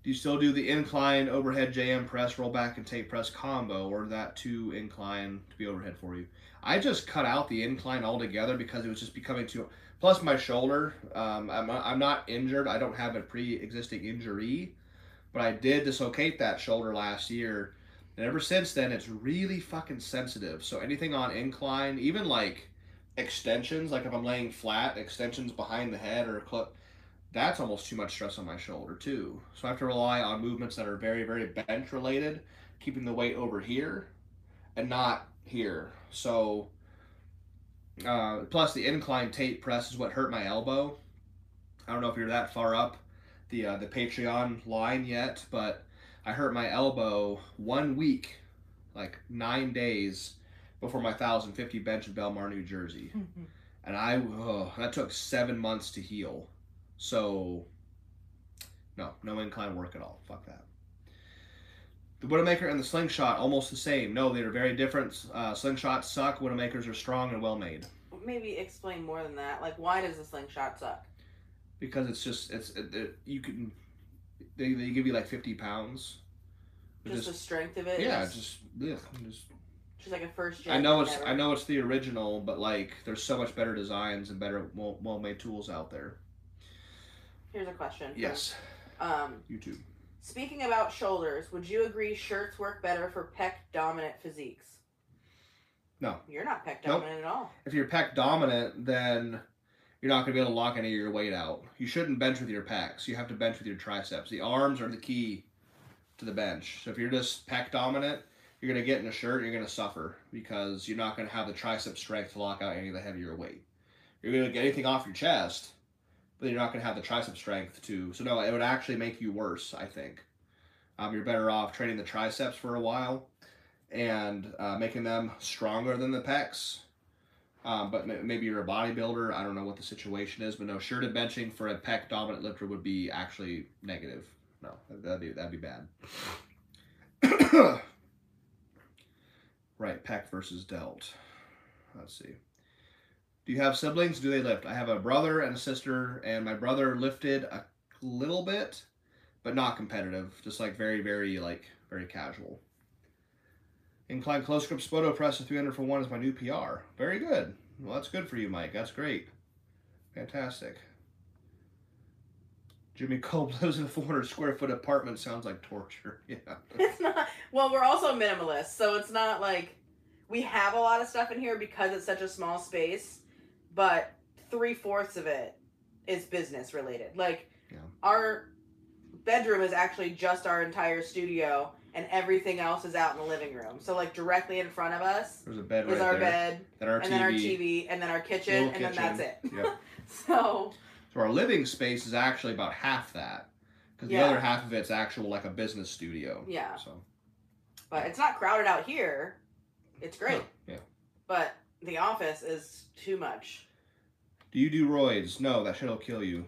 Do you still do the incline overhead JM press, roll back and take press combo, or that too incline to be overhead for you? I just cut out the incline altogether because it was just becoming too. Plus, my shoulder, um, I'm, I'm not injured. I don't have a pre existing injury, but I did dislocate that shoulder last year. And ever since then, it's really fucking sensitive. So anything on incline, even like extensions, like if I'm laying flat, extensions behind the head or clip, that's almost too much stress on my shoulder too. So I have to rely on movements that are very, very bench related, keeping the weight over here and not here. So uh, plus the incline tape press is what hurt my elbow. I don't know if you're that far up the uh, the Patreon line yet, but I hurt my elbow one week, like nine days before my 1050 bench in Belmar, New Jersey. And I, oh, that took seven months to heal. So, no, no incline work at all. Fuck that. The Widowmaker and the Slingshot, almost the same. No, they're very different. Uh, slingshots suck. Widowmakers are strong and well made. Maybe explain more than that. Like, why does the slingshot suck? Because it's just, it's, it, it, you can, they, they give you like 50 pounds. Just, the strength of it. yeah, is just, ugh, just just like a first. gen I know it's never- I know it's the original, but like there's so much better designs and better well well made tools out there. Here's a question. Yes, Um, YouTube. Speaking about shoulders, would you agree shirts work better for pec dominant physiques? No. You're not pec Nope. dominant at all. If you're pec dominant, then you're not going to be able to lock any of your weight out. You shouldn't bench with your pecs. You have to bench with your triceps. The arms are the key to the bench. So if you're just pec dominant, you're going to get in a shirt, you're going to suffer because you're not going to have the tricep strength to lock out any of the heavier weight. You're going to get anything off your chest, but you're not going to have the tricep strength to. So no, it would actually make you worse, I think. Um, you're better off training the triceps for a while and uh, making them stronger than the pecs. Um, but maybe you're a bodybuilder. I don't know what the situation is, but no, shirted benching for a pec dominant lifter would be actually negative. No, that'd be that'd be bad. right, pec versus delt. Let's see. Do you have siblings? Do they lift? I have a brother and a sister, and my brother lifted a little bit, but not competitive. Just like very, very like very casual. Incline close grip Spoto press to 300 for one is my new PR. Very good. Well, that's good for you, Mike. That's great. Fantastic. Jimmy Kolb lives in a 400 square foot apartment. Sounds like torture. Yeah. It's not. Well, we're also minimalists, so it's not like we have a lot of stuff in here because it's such a small space. But three fourths of it is business related. Like Yeah. our bedroom is actually just our entire studio, and everything else is out in the living room. So like directly in front of us There's a bed is right our there. bed, Then our and TV. then our TV, and then our kitchen, and then that's it. Yep. so So our living space is actually about half that. Because the other half of it's actual like a business studio. yeah, So but it's not crowded out here. It's great. No, yeah. But the office is too much. Do you do roids? No, that shit'll kill you.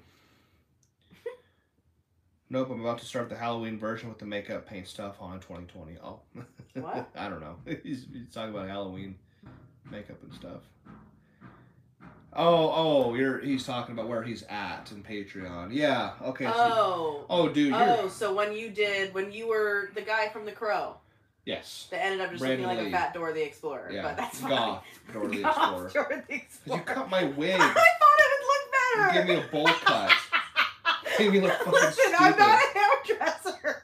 nope, I'm about to start the Halloween version with the makeup paint stuff on in 2020. Oh. What? I don't know. he's, he's talking about Halloween makeup and stuff. Oh, oh, you're he's talking about where he's at in Patreon. Yeah, okay. so- Oh. oh, dude, Oh, so when you did, when you were the guy from The Crow yes. that ended up just Brandon looking like a fat Dora the Explorer. Yeah, But that's fine. goth Dora the Explorer. Dora the Explorer. you cut my wig. I thought it would look better. You gave me a bowl cut. Made me look fucking Listen, I'm not a hairdresser.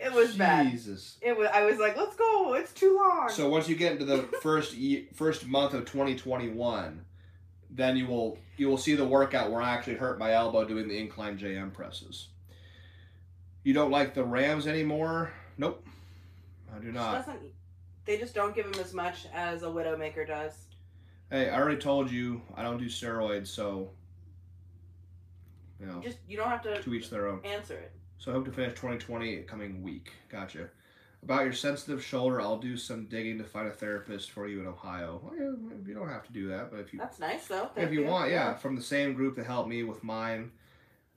It was bad. Jesus. It was. I was like, let's go. It's too long. So once you get into the first ye- first month of 2021, then you will you will see the workout where I actually hurt my elbow doing the incline JM presses. You don't like the Rams anymore? Nope. I do not. doesn't they just don't give him as much as a Widowmaker does. Hey, I already told you I don't do steroids, so you know, Just you don't have to to each their own. answer it. So I hope to finish 2020 coming week. Gotcha. About your sensitive shoulder, I'll do some digging to find a therapist for you in Ohio. Well, yeah, you don't have to do that, but if you That's nice though. if Thank you want, yeah, from the same group that helped me with mine.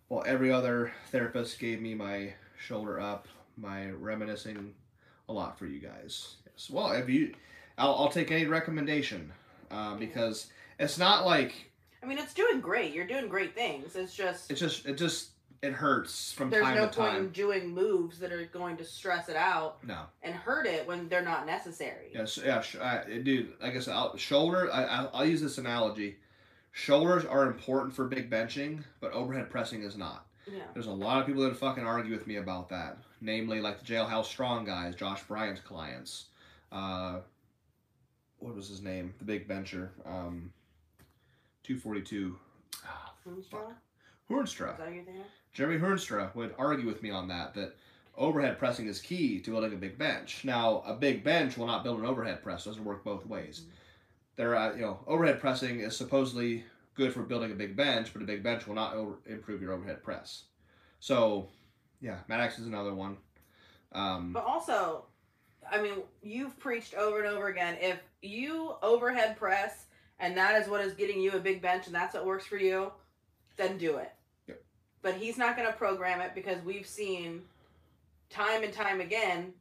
Well, every other therapist gave me my shoulder up, my reminiscing a lot for you guys. Yes. Well, if you, I'll, I'll take any recommendation uh, because it's not like I mean, it's doing great. You're doing great things. It's just it's just it just it hurts from there's time no to point time. in doing moves that are going to stress it out No. and hurt it when they're not necessary. Yes, yeah, sh- I, dude. Like I said, I'll, shoulder. I, I'll, I'll use this analogy. Shoulders are important for big benching, but overhead pressing is not. Yeah. There's a lot of people that fucking argue with me about that. Namely, like the Jailhouse Strong guys, Josh Bryant's clients. Uh, what was his name? The big bencher. Um, 242. Ah, Moonstraw? Hoornstra. Is that what you're? Jeremy Hoornstra would argue with me on that, that overhead pressing is key to building a big bench. Now, a big bench will not build an overhead press. doesn't work both ways. There, uh, you know, overhead pressing is supposedly good for building a big bench, but a big bench will not over- improve your overhead press. So, yeah, Maddox is another one. Um, But also, I mean, you've preached over and over again. If you overhead press and that is what is getting you a big bench and that's what works for you, then do it. Yep. But he's not going to program it because we've seen time and time again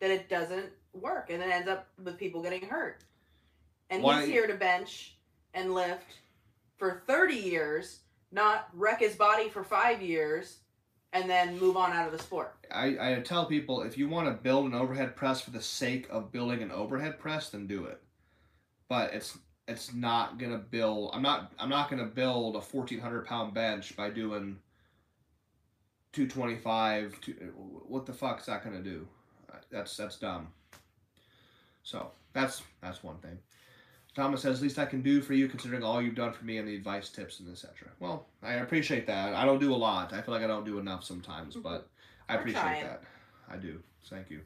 that it doesn't work and it ends up with people getting hurt. And Why- he's here to bench and lift for 30 years, not wreck his body for five years and then move on out of the sport. I, I tell people if you want to build an overhead press for the sake of building an overhead press, then do it. But it's it's not gonna build. I'm not I'm not gonna build a 1400 pound bench by doing 225. Two, what the fuck's that gonna do? That's that's dumb. So that's that's one thing. Thomas says, least I can do for you considering all you've done for me and the advice, tips, and etc. Well, I appreciate that. I don't do a lot. I feel like I don't do enough sometimes, but I appreciate that. I do. Thank you.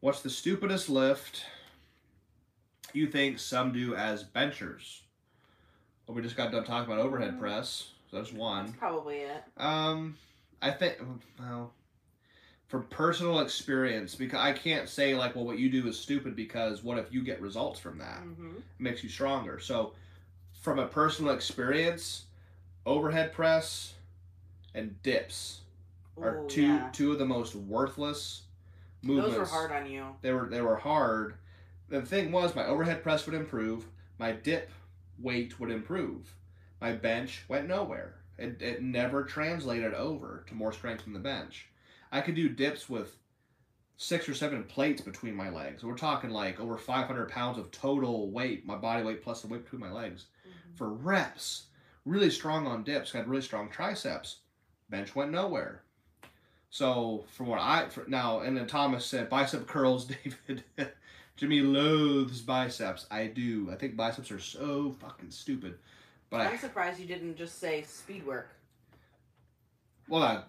What's the stupidest lift you think some do as benchers? Well, we just got done talking about overhead Mm. press. So that's one. That's probably it. Um, I think well, from personal experience, because I can't say like, well, what you do is stupid because what if you get results from that? hmm It makes you stronger. So, from a personal experience, overhead press and dips are two yeah. two of the most worthless movements. Those were hard on you. They were they were hard. The thing was, my overhead press would improve. My dip weight would improve. My bench went nowhere. It, it never translated over to more strength from the bench. I could do dips with six or seven plates between my legs. We're talking like over 500 pounds of total weight, my body weight plus the weight between my legs Mhm. for reps. Really strong on dips, had really strong triceps. Bench went nowhere. So from what I for, now, and then Thomas said bicep curls, David. Jimmy loathes biceps. I do. I think biceps are so fucking stupid. But I I'm surprised you didn't just say speed work. well, I,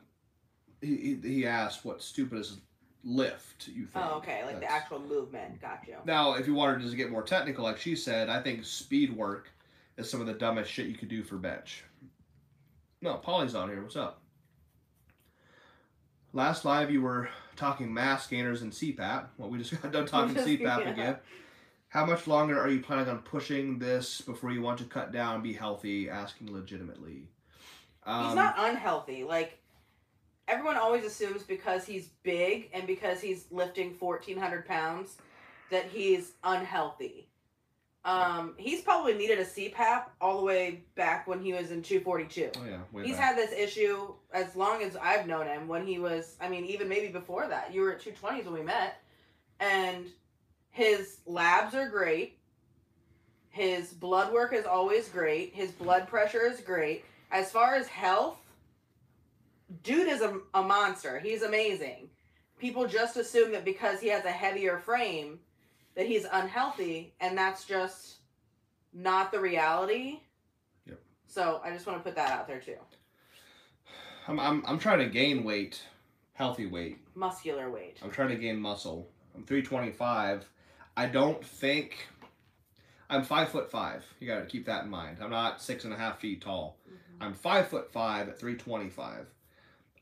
he he asked what stupidest lift you think. Oh, okay, like the actual movement. Got you. Now, if you wanted to just get more technical, like she said, I think speed work is some of the dumbest shit you could do for bench. No, Polly's on here. What's up? Last live, you were talking mass gainers and CPAP. Well, we just got done talking CPAP Yeah. again. How much longer are you planning on pushing this before you want to cut down and be healthy? Asking legitimately. Um, he's not unhealthy. Like everyone always assumes because he's big and because he's lifting fourteen hundred pounds that he's unhealthy. Um, he's probably needed a CPAP all the way back when he was in two forty two. Oh yeah, way He's back. had this issue as long as I've known him. When he was, I mean, even maybe before that, you were at two twenties when we met, and his labs are great. His blood work is always great. His blood pressure is great. As far as health, dude is a, a monster. He's amazing. People just assume that because he has a heavier frame, that he's unhealthy, and that's just not the reality. Yep. So I just want to put that out there too. I'm, I'm, I'm trying to gain weight, healthy weight. Muscular weight. I'm trying to gain muscle. I'm 325. I don't think I'm five foot five. You got to keep that in mind. I'm not six and a half feet tall. Mhm. I'm five foot five at 325.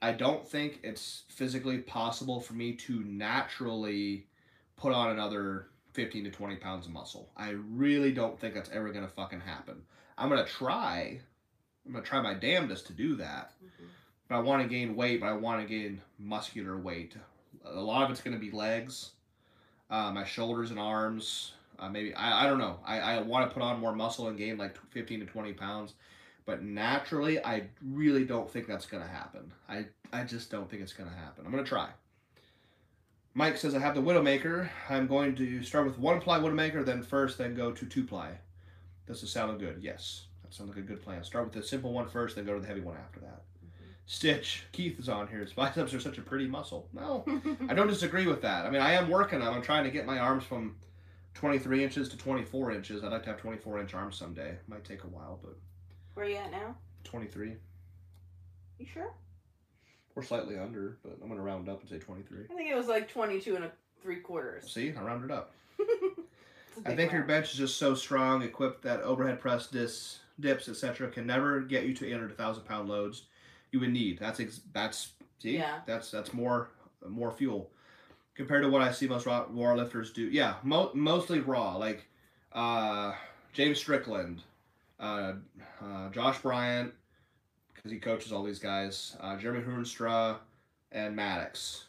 I don't think it's physically possible for me to naturally put on another 15 to 20 pounds of muscle. I really don't think that's ever gonna fucking happen. I'm gonna try. I'm gonna try my damnedest to do that. Mhm. But I want to gain weight, but I want to gain muscular weight. A lot of it's going to be legs, uh, my shoulders and arms. Uh, maybe I, I don't know. I, I want to put on more muscle and gain like 15 to 20 pounds, but naturally, I really don't think that's going to happen. I I just don't think it's going to happen. I'm going to try. Mike says I have the Widowmaker. I'm going to start with one ply Widowmaker, then first, then go to two ply. Does this is sounding good. Yes, that sounds like a good plan. Start with the simple one first, then go to the heavy one after that. Mm-hmm. Stitch, Keith is on here. His biceps are such a pretty muscle. No. I don't disagree with that. I mean, I am working on. I'm trying to get my arms from 23 inches to 24 inches. I'd like to have 24 inch arms someday. Might take a while, but Where are you at now? 23 You sure? or slightly under. But I'm gonna round up and say 23. I think it was like 22 and a three quarters. See, I rounded up. I a I big think your bench is just so strong, equipped that overhead press, dis, dips, etc., can never get you to 800 to 1,000 pound loads you would need. That's ex- that's see, Yeah. that's that's more more fuel compared to what I see most raw, raw lifters do. Yeah, mo- mostly raw, like uh, James Strickland, uh, uh, Josh Bryant, because he coaches all these guys, uh, Jeremy Hoornstra, and Maddox.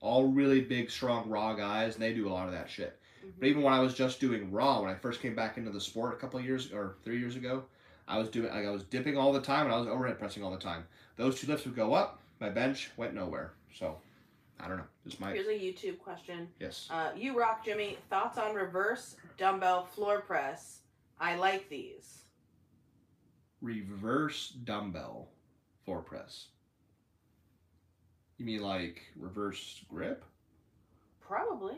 All really big, strong, raw guys, and they do a lot of that shit. Mhm. But even when I was just doing raw, when I first came back into the sport a couple of years or three years ago, I was doing like I was dipping all the time and I was overhead pressing all the time. Those two lifts would go up, my bench went nowhere. So I don't know. Just my Here's a YouTube question. yes. Uh, you rock, Jimmy. Thoughts on reverse dumbbell floor press? I like these. Reverse dumbbell floor press. You mean like reverse grip? Probably.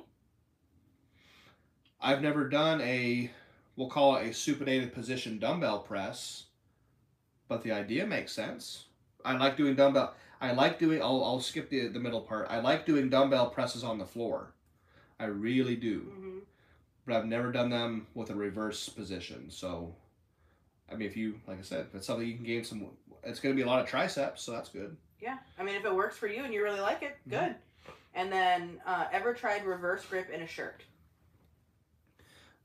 I've never done a we'll call it a supinated position dumbbell press, but the idea makes sense. I like doing dumbbell. I like doing. I'll, I'll skip the the middle part. I like doing dumbbell presses on the floor. I really do, hmm but I've never done them with a reverse position. So, I mean, if you like I said, if it's something you can gain some. It's going to be a lot of triceps, so that's good. Yeah. I mean, if it works for you and you really like it, Mhm. good. And then, uh, ever tried reverse grip in a shirt?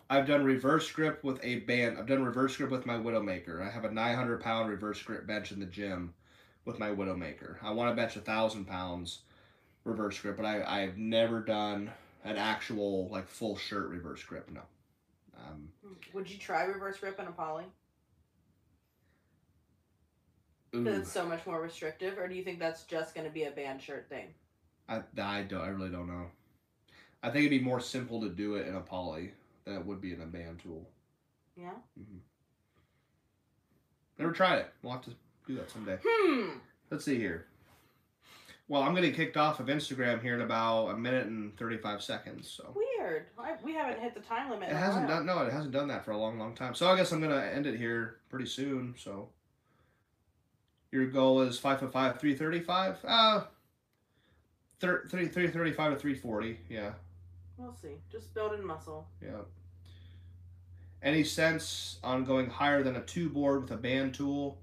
I've done reverse grip with a band. I've done reverse grip with my Widowmaker. I have a 900 pound reverse grip bench in the gym with my Widowmaker. I want to bench a thousand pounds reverse grip, but I I've never done an actual like full shirt reverse grip. No. Um, Would you try reverse grip in a poly? Because it's so much more restrictive, or do you think that's just going to be a band shirt thing? I I don't I really don't know. I think it'd be more simple to do it in a poly than it would be in a band tool. Yeah. Never tried it. We'll have to do that someday. Hmm. Let's see here. Well, I'm getting kicked off of Instagram here in about a minute and 35 seconds. So Weird. I, we haven't hit the time limit. it hasn't done. No, it hasn't done that for a long, long time. So I guess I'm gonna end it here pretty soon. So your goal is five foot five, 335. Uh, thir- three, 335 to 340. Yeah, We'll see. Just building muscle. yeah. Any sense on going higher than a two board with a band tool?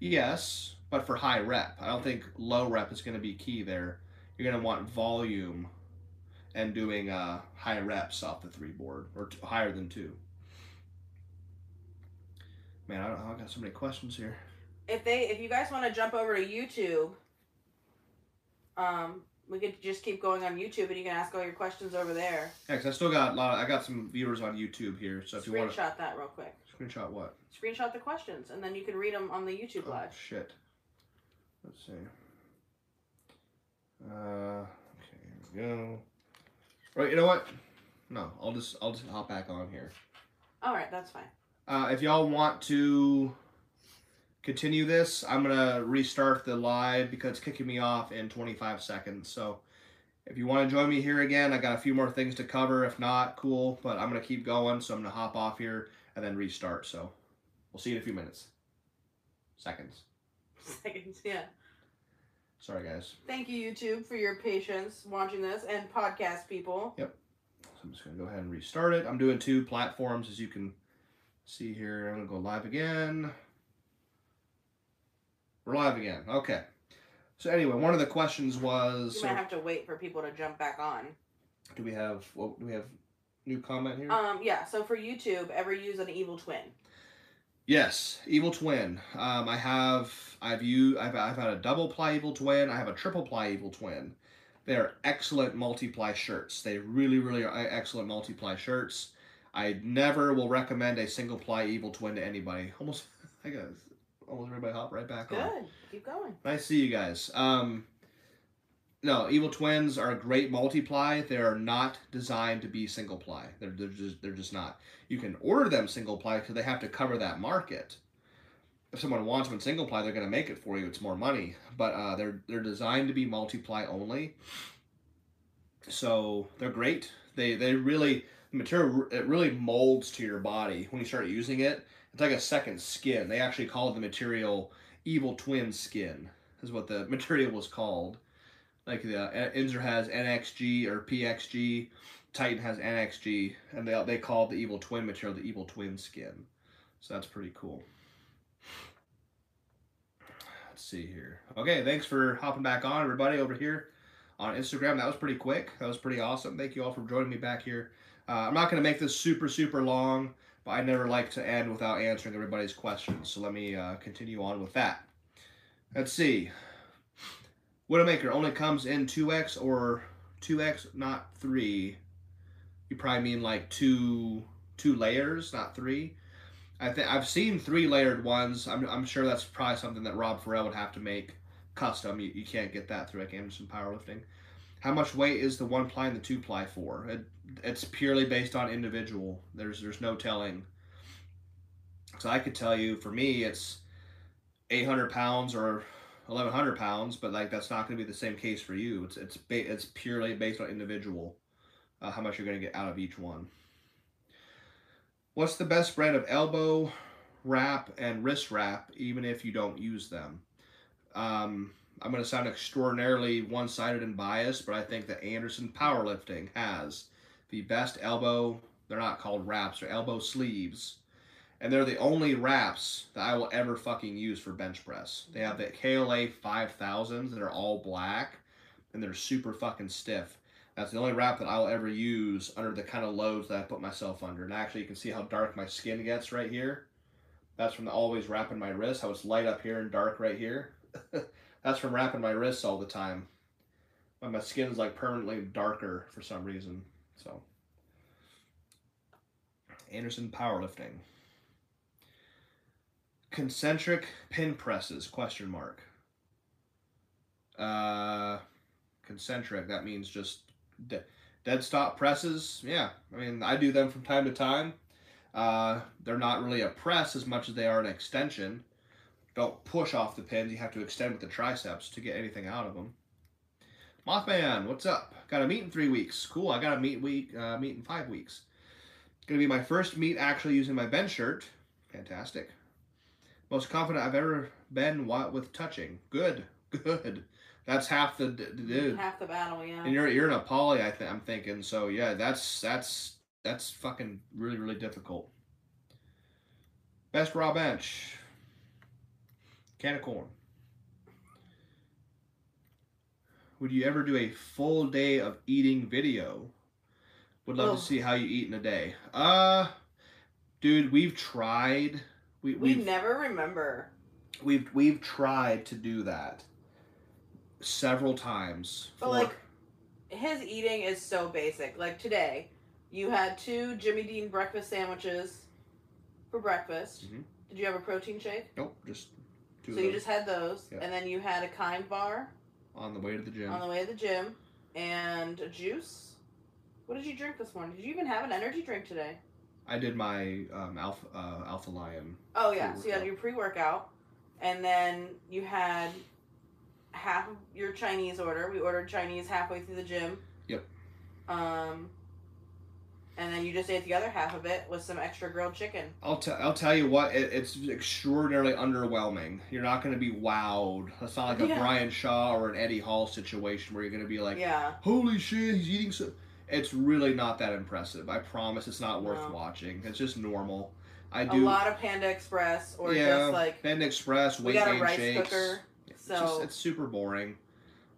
Yes, but for high rep. I don't think low rep is going to be key there. You're going to want volume and doing uh, high reps off the three board or t- higher than two. Man, I, don't, I got so many questions here. If they, if you guys want to jump over to YouTube, um, we could just keep going on YouTube, and you can ask all your questions over there. Yeah, 'cause I still got a lot. Of, I got some viewers on YouTube here, so if you want to Screenshot that real quick. screenshot what? Screenshot the questions, and then you can read them on the YouTube Oh, live. shit. Let's see. Uh, okay, here we go. Right, you know what? No, I'll just I'll just hop back on here. All right, that's fine. Uh, if y'all want to continue this, I'm gonna restart the live because it's kicking me off in 25 seconds. So if you want to join me here again, I got a few more things to cover. If not, cool. But I'm gonna keep going, so I'm gonna hop off here and then restart. So we'll see you in a few minutes. Seconds. Seconds, yeah. Sorry, guys. Thank you, YouTube, for your patience watching this and podcast people. Yep. So I'm just going to go ahead and restart it. I'm doing two platforms, as you can see here. I'm going to go live again. We're live again. Okay. So anyway, one of the questions was, You so might have to wait for people to jump back on. do we have, what, do we have new comment here? Um, yeah. So for YouTube, ever use an evil twin? Yes, Evil Twin. Um, I have I've used I've, I've had a double ply Evil Twin. I have a triple ply Evil Twin. They are excellent multiply shirts. They really really are excellent multiply shirts. I never will recommend a single ply Evil Twin to anybody. Almost I got almost everybody hop right back on. Good. Keep going. Nice to see you guys. Um, no, Evil Twins are a great multiply. They are not designed to be single ply. They're, they're just they're just not. You can order them single ply because they have to cover that market. If someone wants them in single ply, they're going to make it for you. It's more money, but uh, they're they're designed to be multiply only. So they're great. They they really the material it really molds to your body when you start using it. It's like a second skin. They actually called the material Evil Twin Skin is what the material was called. Like the uh, Inzer has NXG or PXG, Titan has NXG, and they they call the Evil Twin material the Evil Twin Skin. So that's pretty cool. Let's see here. Okay, thanks for hopping back on, everybody over here on Instagram. That was pretty quick. That was pretty awesome. Thank you all for joining me back here. Uh, I'm not going to make this super super long, but I never like to end without answering everybody's questions. So let me uh, continue on with that. Let's see. Widowmaker only comes in 2x or 2x, not 3. You probably mean like two two layers, not three. I think I've seen three layered ones. I'm, I'm sure that's probably something that Rob Farrell would have to make custom. You, you can't get that through like Anderson Powerlifting. How much weight is the one ply and the two ply for? It, it's purely based on individual. There's there's no telling. So I could tell you, for me, it's 800 pounds or 1100 pounds, but like that's not going to be the same case for you. It's it's ba- it's purely based on individual, uh, how much you're going to get out of each one. What's the best brand of elbow wrap and wrist wrap, even if you don't use them? Um, I'm going to sound extraordinarily one-sided and biased, but I think that Anderson Powerlifting has the best elbow. They're not called wraps; they're elbow sleeves and they're the only wraps that I will ever fucking use for bench press. They have the KLA 5000s that are all black and they're super fucking stiff. That's the only wrap that I'll ever use under the kind of loads that I put myself under. And actually, you can see how dark my skin gets right here. That's from always wrapping my wrist. How it's light up here and dark right here. That's from wrapping my wrists all the time. But my skin's like permanently darker for some reason. So, Anderson Powerlifting. Concentric pin presses question mark. Uh concentric that means just de- dead stop presses? Yeah i mean i do them from time to time. Uh they're not really a press as much as they are an extension. Don't push off the pins you have to extend with the triceps to get anything out of them mothman what's up got a meet in three weeks cool i got a meet week uh, meet in five weeks gonna be my first meet actually using my bench shirt fantastic most confident I've ever been with touching. Good, good. That's half the dude. Half the battle, yeah. And you're you're in a poly. I think I'm thinking. So yeah, that's that's that's fucking really really difficult. Best raw bench. Can of corn. Would you ever do a full day of eating video? Would love Oh. to see how you eat in a day. Uh, dude, we've tried. We, we never remember. we've we've tried to do that several times. But, for- like, His eating is so basic. Like today, you had two Jimmy Dean breakfast sandwiches for breakfast. Mhm. Did you have a protein shake? nope, just two so you just had those, Yeah. and then you had a kind bar on the way to the gym. on the way to the gym, and a juice. What did you drink this morning? Did you even have an energy drink today? I did my um, alpha uh, alpha lion. Oh yeah, so you had Pre-workout. your pre-workout, and then you had half of your Chinese order. We ordered Chinese halfway through the gym. Yep. Um, and then you just ate the other half of it with some extra grilled chicken. I'll, t- I'll tell you what, it, it's extraordinarily underwhelming. You're not going to be wowed. It's not like a Yeah. Brian Shaw or an Eddie Hall situation where you're going to be like, yeah, holy shit, he's eating so. It's really not that impressive. I promise it's not worth No. watching. It's just normal. I do. A lot of Panda Express or yeah, just like Bend Express, we weight gain shakes. cooker. It's So just it's super boring.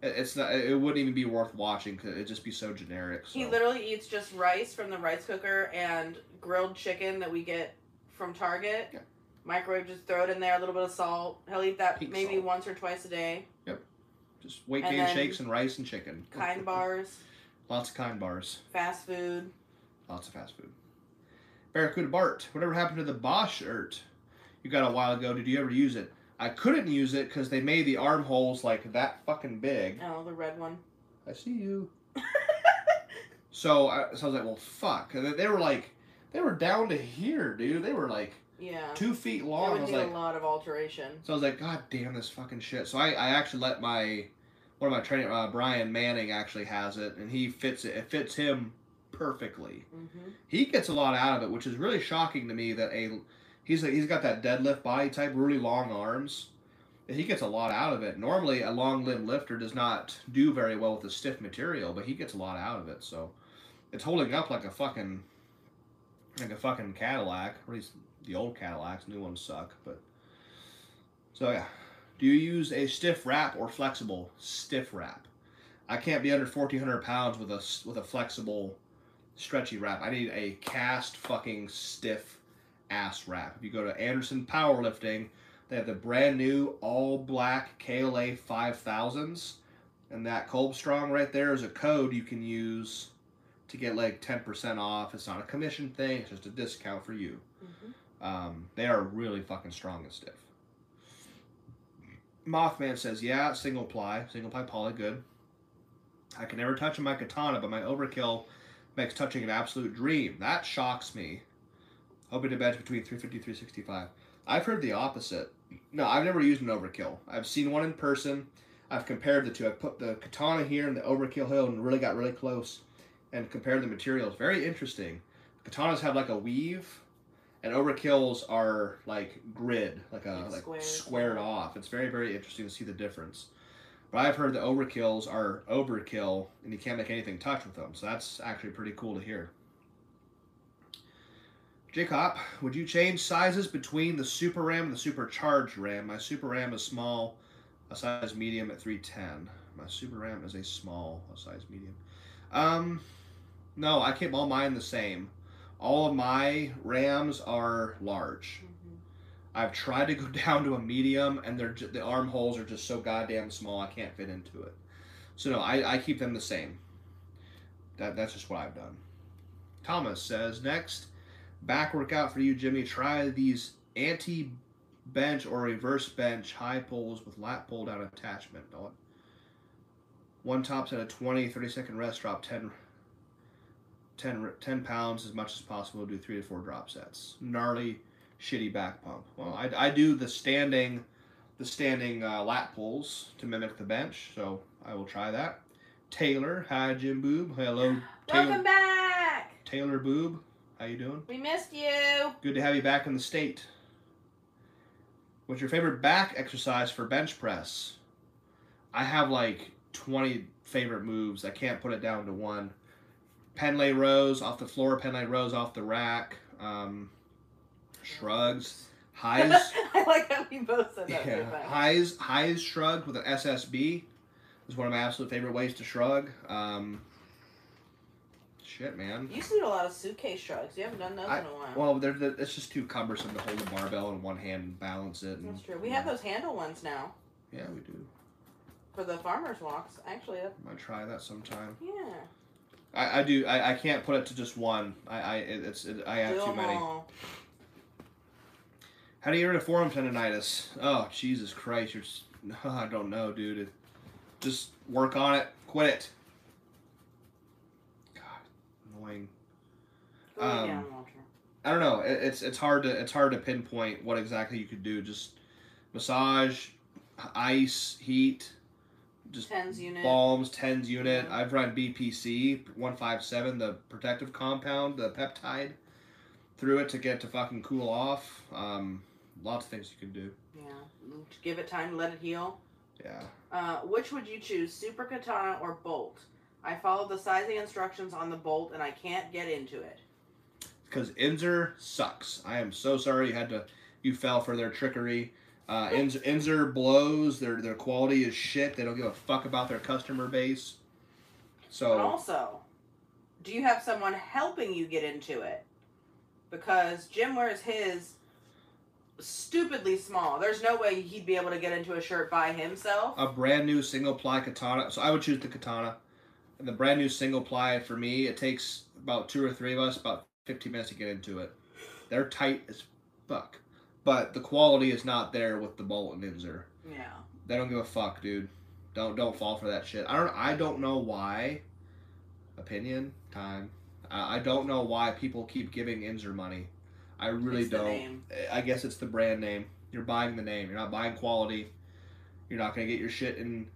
It- It's not. It wouldn't even be worth watching because it'd just be so generic. So. he literally eats just rice from the rice cooker and grilled chicken that we get from Target. Yeah. Microwave, just throw it in there, a little bit of salt. He'll eat that Pink maybe salt. once or twice a day. Yep. Just weight gain shakes and rice and chicken. Kind bars, Lots of kind bars. fast food. Lots of fast food. Barracuda Bart. Whatever happened to the Bosch shirt you got a while ago? Did you ever use it? I couldn't use it because they made the armholes like that fucking big. Oh, the red one. I see you. so, I, so I was like, well, fuck. And they- were like, they were down to here, dude. They were like Yeah. two feet It long. I would was need like, a lot of alteration. so I was like, God damn this fucking shit. So I, I actually let my one of my training uh, Brian Manning actually has it, and he fits it. It fits him perfectly. hmm He gets a lot out of it, which is really shocking to me. That a he's he's got that deadlift body type, really long arms. and He gets a lot out of it. Normally, a long limb lifter does not do very well with the stiff material, but he gets a lot out of it. So it's holding up like a fucking like a fucking Cadillac. Or at least the old Cadillacs, new ones suck. But so yeah, do you use a stiff wrap or flexible stiff wrap? I can't be under fourteen hundred pounds with a with a flexible stretchy wrap. I need a cast fucking stiff ass wrap. If you go to Anderson Powerlifting, they have the brand new all black KLA 5000s. And that Kolb Strong right there is a code you can use to get like 10% off. It's not a commission thing, it's just a discount for you. hmm Um, they are really fucking strong and stiff. Mothman says, yeah, single ply, single ply poly, good. I can never touch my katana, but my overkill makes touching an absolute dream. That shocks me. Hoping to bench between 350 365. I've heard the opposite. No, I've never used an overkill. I've seen one in person. I've compared the two. I've put the katana here and the overkill hill and really got really close and compared the materials. Very interesting. Katanas have like a weave, and overkills are like grid, like a Like like squared off. It's very very interesting to see the difference. But I've heard the overkills are overkill, and you can't make anything touch with them. So that's actually pretty cool to hear. Jacob, would you change sizes between the Super RAM and the Supercharged RAM? My Super RAM is small, a size medium at 310. My Super RAM is a small, a size medium. Um, no, I keep all mine the same. All of my RAMs are large. hmm I've tried to go down to a medium, and they're ju- the armholes are just so goddamn small I can't fit into it. So no, I, I keep them the same. That that's just what I've done. Thomas says next back workout for you, Jimmy. Try these anti bench or reverse bench high pulls with lat pull down attachment. One tops at a 20, 30 second rest drop 10, 10, 10 pounds as much as possible. Do three to four drop sets. Gnarly shitty back pump. Well, I, I do the standing, the standing uh, lat pulls to mimic the bench, so I will try that. Taylor, hi Jim Boob, hello Taylor, Welcome back. Taylor Boob, how you doing? We missed you. Good to have you back in the state. What's your favorite back exercise for bench press? I have like 20 favorite moves. I can't put it down to one. Pendlay rows off the floor, Pendlay rows off the rack, um, shrugs, highs. I like how we both said that. Yeah, highs highs shrugged with an SSB is one of my absolute favorite ways to shrug. Um, shit, man. You used to do a lot of suitcase shrugs. You haven't done those I- in a while. Well, they're, they're, it's just too cumbersome to hold a barbell in one hand and balance it. And, That's true. We have those handle ones now Yeah, we do. for the farmers walks. Actually, I Might try that sometime. yeah. I, I do. I, I can't put it to just one. I, I it's it, I have do too many. all. How do you get rid of forearm tendonitis? Oh Jesus Christ! You're. I don't know, dude. It, just work on it. Quit it. God, annoying. Go lay Um. I don't know. It, it's it's hard to it's hard to pinpoint what exactly you could do. Just massage, ice, heat, just Tens unit. balms, tens unit. I've run BPC one five seven, the protective compound, the peptide, through it to get to fucking cool off. Um, lots of things you can do. Yeah. Give it time to let it heal. Yeah. Uh, which would you choose, Super Katana or Bolt? I followed the sizing instructions on the Bolt and I can't get into it. because Inzer sucks. I am so sorry you had to, you fell for their trickery. Uh, Inzer, Inzer blows. Their their quality is shit. They don't give a fuck about their customer base. But So also, do you have someone helping you get into it? Because Jim wears his stupidly small. There's no way he'd be able to get into a shirt by himself. a brand new single ply katana. So I would choose the katana. The brand new single ply for me, it takes about two or three of us about 15 minutes to get into it. They're tight as fuck, but the quality is not there with the Bolt and Inzer. Yeah. They don't give a fuck, dude. Don't don't fall for that shit. I don't I don't know why. Opinion time. I, I don't know why people keep giving Inzer money. I really It's don't. name. I guess it's the brand name. You're buying the name. You're not buying quality. You're not gonna get your shit in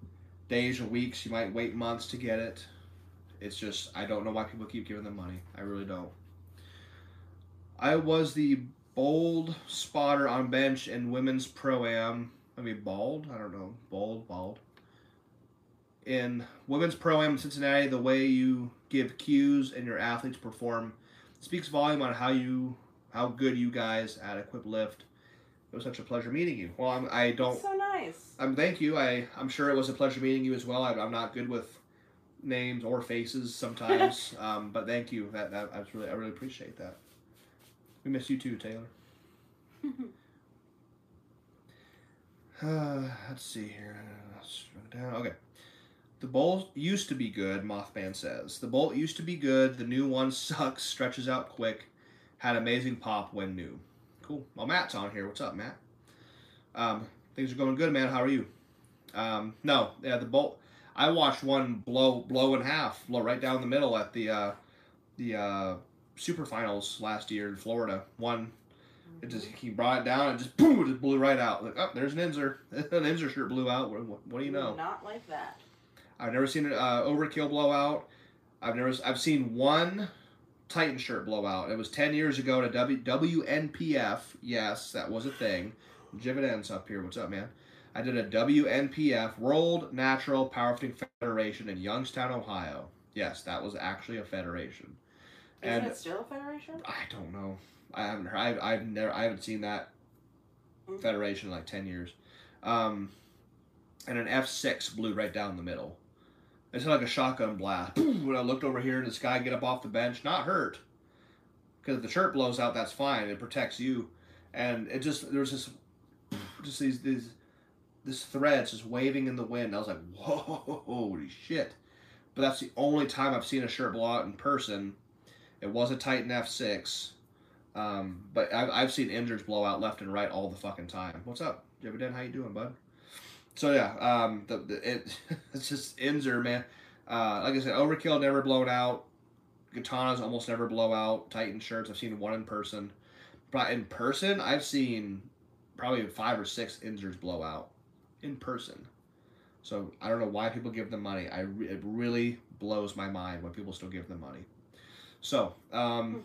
days or weeks. You might wait months to get it. It's just I don't know why people keep giving them money. I really don't. I was the bold spotter on bench in women's pro am. I mean bald. I don't know. Bold, bald. In women's pro am in Cincinnati, the way you give cues and your athletes perform speaks volume on how you how good you guys at Equip Lift. It was such a pleasure meeting you. Well, I'm, I don't. That's so nice. Um, thank you. I I'm sure it was a pleasure meeting you as well. I, I'm not good with names or faces sometimes, um, but thank you. That, that I really I really appreciate that. We miss you too, Taylor. Uh, let's see here. Let's run it down. Okay. The bolt used to be good, Mothman says. The bolt used to be good. The new one sucks, stretches out quick, had amazing pop when new. Cool. Well, Matt's on here. What's up, Matt? Um, things are going good, man. How are you? Um, no, yeah, the bolt. I watched one blow blow in half, blow right down the middle at the uh, the uh, super finals last year in Florida. One it just he brought it down and just boom, it just blew right out. Like, oh, there's an Inzer. an Inzer shirt blew out. What, what, do you know? Not like that. I've never seen an uh, overkill blowout. I've never. I've seen one Titan shirt blowout. It was ten years ago at a w, WNPF. Yes, that was a thing. Jividends up here. What's up, man? I did a WNPF World Natural Powerlifting Federation in Youngstown, Ohio. Yes, that was actually a federation. Isn't And- it still a federation? I don't know. I haven't heard. I've, I've never. I haven't seen that Mhm. federation in like ten years. Um, and an F six blew right down the middle. It sounded like a shotgun blast. when I looked over here, this guy get up off the bench, not hurt. Because if the shirt blows out, that's fine. It protects you. And it just there was this, just these these, this threads just waving in the wind. I was like, whoa, holy shit! But that's the only time I've seen a shirt blow out in person. It was a Titan F six. Um, but I've, I've seen injuries blow out left and right all the fucking time. What's up, Jibiden? How you doing, bud? So yeah, um, the, the it, it's just Inzer, man. Uh, like I said, Overkill never blown out. Katanas almost never blow out. Titan shirts, I've seen one in person. But in person, I've seen probably five or six Inzers blow out in person. So I don't know why people give them money. I re- it really blows my mind when people still give them money. So, um,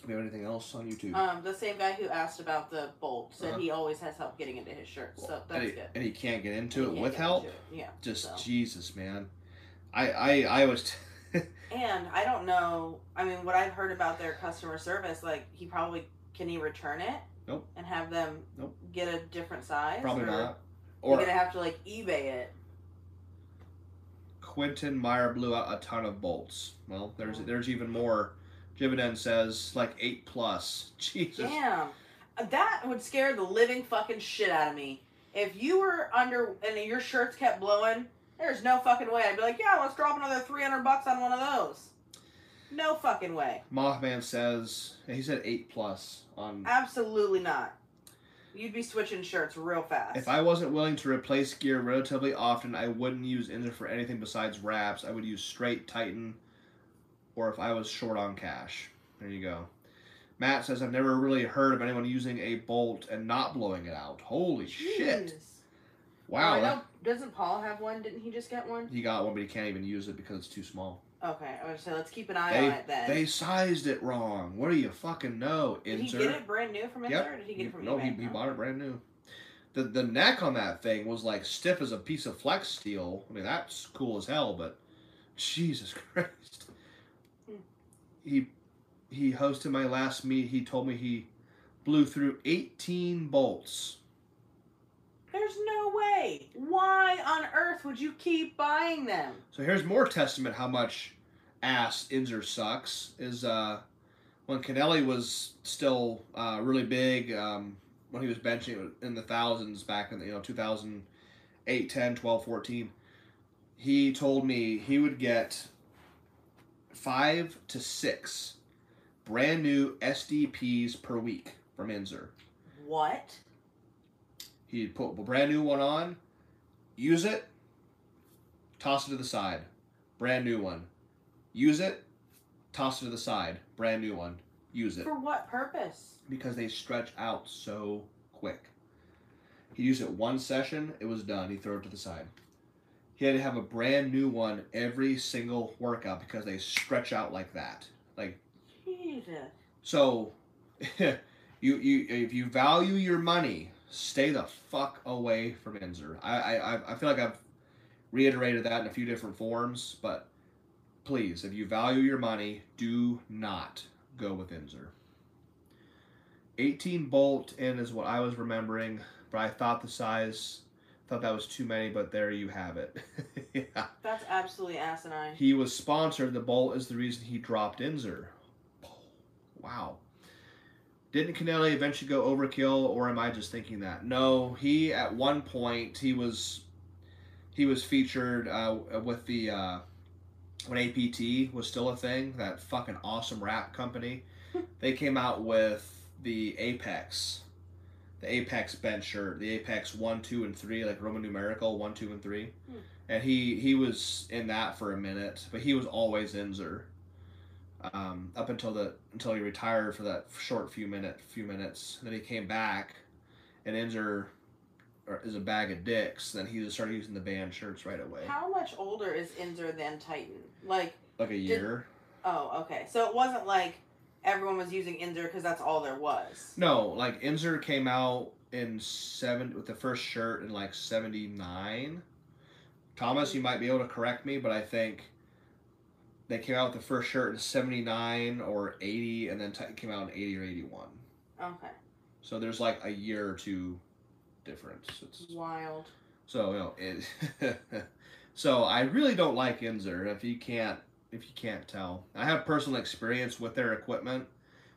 do we have anything else on YouTube? Um, the same guy who asked about the bolt said Uh-huh. he always has help getting into his shirt, so and, that's he, good. and he can't get into He it with help. it, Yeah. Just so. Jesus, man. I I I was. And I don't know. I mean, what I've heard about their customer service, like he probably can he return it? Nope. And have them Nope. get a different size? Probably or not. You're Or gonna have to like eBay it. Quentin Meyer blew out a ton of bolts. Well, there's Yeah. there's even more. Jibiden says like eight plus. Jesus. Damn, uh, that would scare the living fucking shit out of me. If you were under and your shirts kept blowing, there's no fucking way. I'd be like, yeah, let's drop another three hundred bucks on one of those. No fucking way. Mothman says he said eight plus on. Absolutely not. You'd be switching shirts real fast. If I wasn't willing to replace gear relatively often, I wouldn't use Inzer for anything besides wraps. I would use straight Titan, or if I was short on cash. There you go. Matt says I've never really heard of anyone using a bolt and not blowing it out. Holy shit! Wow. I that- Doesn't Paul have one? Didn't he just get one? he got one, but he can't even use it because it's too small. Okay, I was say let's keep an eye They on it then. they sized it wrong. What do you fucking know, did he get it brand new from Inzer, Yep. or did he get it from no, eBay? he, he Oh. bought it brand new. The the neck on that thing was like stiff as a piece of flex steel. I mean that's cool as hell, but Jesus Christ. Hmm. He he hosted my last meet. He told me he blew through 18 bolts. There's no way. Why on earth would you keep buying them? So here's more testament how much ass Inzer sucks. Is uh, when Kennelly was still uh, really big, um, when he was benching in the thousands back in the, you know 2008, 10, 12, 14, he told me he would get five to six brand new SDPs per week from Inzer. What? He'd put a brand new one on, use it, toss it to the side. Brand new one. Use it, toss it to the side. Brand new one. Use it. For what purpose? Because they stretch out so quick. He used it one session, it was done. He threw it to the side. He had to have a brand new one every single workout because they stretch out like that. Like Jesus. so, you you if you value your money, stay the fuck away from Inzer. I I I feel like I've reiterated that in a few different forms, but please, if you value your money, do not go with Inzer. 18 bolt in is what I was remembering, but I thought the size, thought that was too many, but there you have it. yeah. That's absolutely asinine. He was sponsored. The bolt is the reason he dropped Inzer. Wow. Didn't Kennelly eventually go overkill, or am I just thinking that? No, he at one point he was he was featured uh, with the uh, when APT was still a thing. That fucking awesome rap company. they came out with the Apex, the Apex bench shirt, the Apex one, two, and three, like Roman numerical one, two, and three and he he was in that for a minute, but he was always Inzer. Um, up until the until he retired for that short few minute few minutes, then he came back, and Inzer is a bag of dicks. Then he just started using the band shirts right away, How much older is Inzer than Titan? Like, like a year. oh, okay. So it wasn't like everyone was using Inzer because that's all there was. No, like Inzer came out in seven with the first shirt in like seventy nine. Thomas, you might be able to correct me, but I think they came out with the first shirt in seventy nine or eighty, and then Titan came out in eighty or eighty one. Okay. So there's like a year or two difference. It's, Wild. so you know it. so I really don't like Inzer. If you can't, if you can't tell, I have personal experience with their equipment.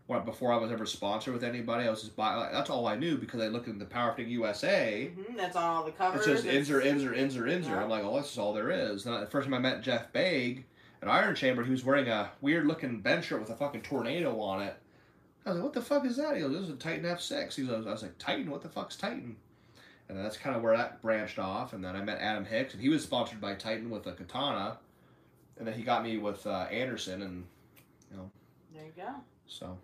Before I was ever sponsored with anybody, I was just buy. That's all I knew because I looked in the Powerlifting USA. hmm That's on all the covers. It's just It's- Inzer, Inzer, Inzer, Inzer. Yeah. I'm like, oh, this is all there is. And the first time I met Jeff Baig at Iron Chamber, he was wearing a weird looking bench shirt with a fucking tornado on it. I was like, what the fuck is that? He goes, this is a Titan F6. He goes, I was like, Titan? What the fuck's Titan? And that's kind of where that branched off. And then I met Adam Hicks, and he was sponsored by Titan with a katana. And then he got me with uh, Anderson, and you know. There you go. so.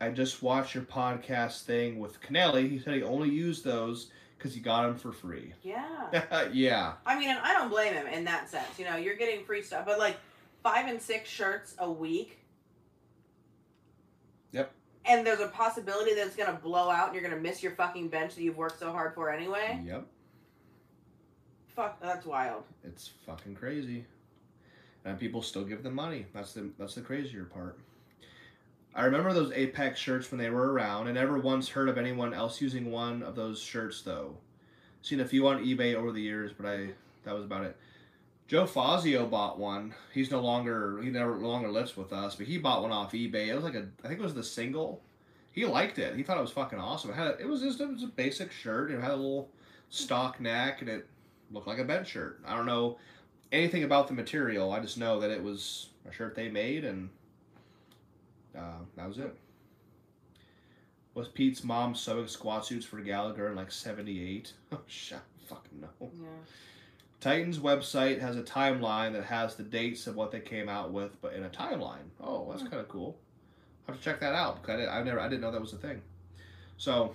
I just watched your podcast thing with Kennelly. He said he only used those because he got them for free. Yeah. yeah. I mean, and I don't blame him in that sense. You know, you're getting free stuff, but like five and six shirts a week. Yep. And there's a possibility that it's gonna blow out and you're gonna miss your fucking bench that you've worked so hard for anyway. Yep. Fuck, that's wild. It's fucking crazy. And people still give them money. That's the that's the crazier part. I remember those Apex shirts when they were around. I never once heard of anyone else using one of those shirts though. Seen a few on eBay over the years, but I that was about it. Joe Fazio bought one. He's no longer he never no longer lives with us, but he bought one off eBay. It was like a I think it was the single. He liked it. He thought it was fucking awesome. It had a, it was just it was a basic shirt. It had a little stock neck and it looked like a bench shirt. I don't know anything about the material. I just know that it was a shirt they made, and uh, that was it. Was Pete's mom sewing squat suits for Gallagher in like '78? Oh shit, fucking no. Yeah. Titan's website has a timeline that has the dates of what they came out with, but in a timeline. Oh, that's Hmm. kind of cool. I have to check that out because I, did, I never I didn't know that was a thing. So,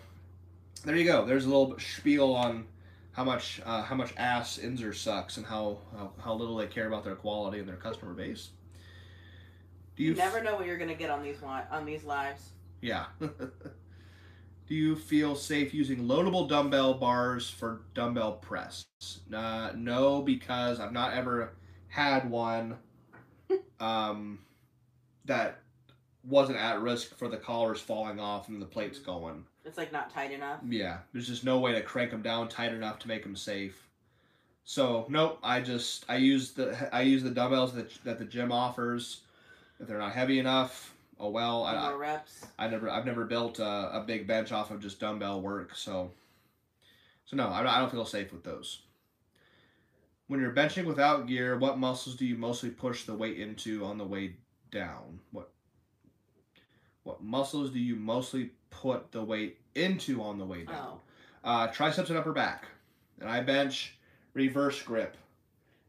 there you go. There's a little spiel on how much uh, how much ass Inzer sucks and how, how how little they care about their quality and their customer base. Do You you never know what you're gonna get on these on these lives. Yeah. Do you feel safe using loadable dumbbell bars for dumbbell press? Uh, no, because I've not ever had one um, that wasn't at risk for the collars falling off and the plates going. It's like not tight enough. Yeah, there's just no way to crank them down tight enough to make them safe. So nope, I just I use the I use the dumbbells that that the gym offers. If they're not heavy enough, oh well. I, I, More reps. I never I've never built a, a big bench off of just dumbbell work, so so no, I don't, I don't feel safe with those. When you're benching without gear, what muscles do you mostly push the weight into on the way down? What what muscles do you mostly put the weight into on the way down? Oh, Uh, triceps and upper back, and I bench reverse grip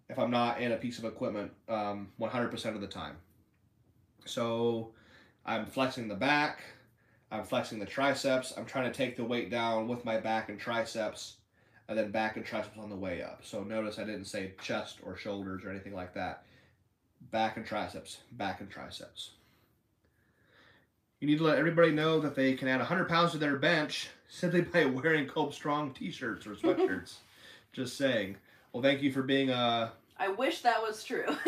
if I'm not in a piece of equipment um, 100% of the time. So I'm flexing the back, I'm flexing the triceps, I'm trying to take the weight down with my back and triceps, and then back and triceps on the way up. So notice I didn't say chest or shoulders or anything like that. Back and triceps, back and triceps. You need to let everybody know that they can add 100 pounds to their bench simply by wearing Kolb Strong t-shirts or sweatshirts. Just saying. Well, thank you for being a. I wish that was true.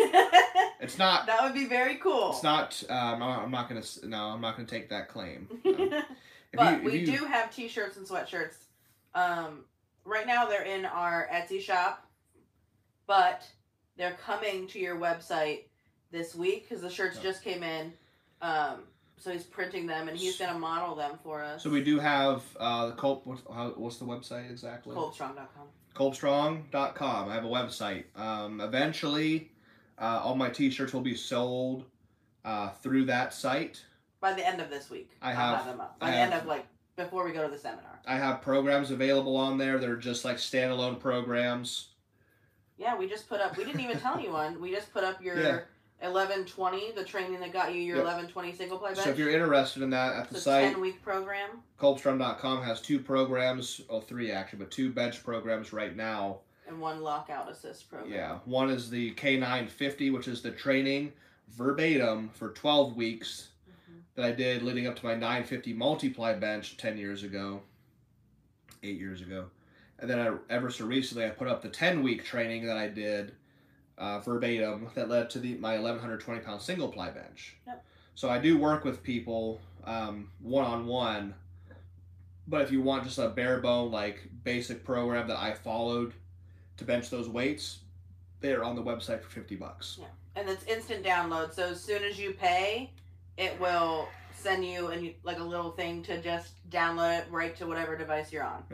It's not. that would be very cool. It's not. Um, I'm not gonna. No, I'm not gonna take that claim. Um, but you- we you- do have t-shirts and sweatshirts. Um, right now they're in our Etsy shop, but they're coming to your website this week because the shirts Yeah. just came in. Um, so he's printing them and he's gonna model them for us. So we do have uh, the Cope. What's, what's the website exactly? Kolbstrong.com. I have a website. Um, eventually, uh, all my T-shirts will be sold uh, through that site. By the end of this week, I I'll have- them up. By I the have- end of like before we go to the seminar. I have programs available on there that are just like standalone programs. Yeah, we just put up. We didn't even tell anyone. We just put up your Yeah. Eleven twenty, the training that got you your Yep. eleven twenty single play bench. So if you're interested in that, at the it's a site, ten week program. Kolbstrong.com has two programs, or three actually, but two bench programs right now. and one lockout assist program. Yeah, one is the K950, which is the training verbatim for 12 weeks Mhm. that I did leading up to my 950 multiply bench 10 years ago, eight years ago. And then I, ever so recently, I put up the 10 week training that I did uh, verbatim that led to the my 1120 pound single ply bench. Yep. So I do work with people one on one, but if you want just a bare bone, like basic program that I followed to bench those weights, they are on the website for 50 bucks. Yeah. And it's instant download. So as soon as you pay, it will send you and like a little thing to just download it right to whatever device you're on.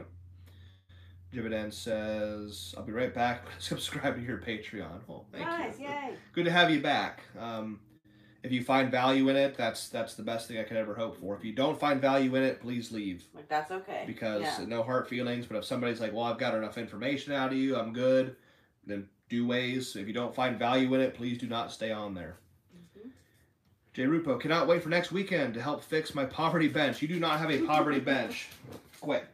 Jibiden says, I'll be right back. Subscribe to your Patreon. Well, thank nice, you. yay! Good to have you back. Um, if you find value in it, that's that's the best thing I could ever hope for. If you don't find value in it, please leave. Like that's okay. Because yeah. no hard feelings, but if somebody's like, well, I've got enough information out of you, I'm good, then do ways. If you don't find value in it, please do not stay on there. Mhm. Jay Rupo, cannot wait for next weekend to help fix my poverty bench. You do not have a poverty bench. Quit.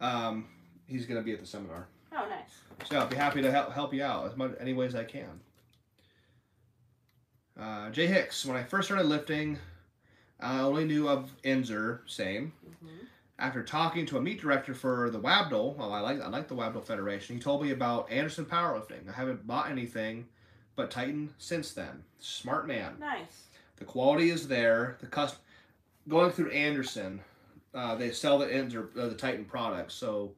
Um, he's going to be at the seminar. Oh, nice. So I'll be happy to help, help you out as much any ways I can. Uh, Jay Hicks, when I first started lifting, I only knew of Inzer, same. hmm After talking to a meet director for the WABDL, well, I like I like the WABDL Federation. He told me about Anderson Powerlifting. I haven't bought anything, but Titan since then. Smart man. Nice. The quality is there. The cust going through Anderson, uh, they sell the Inzer, uh, the Titan products, so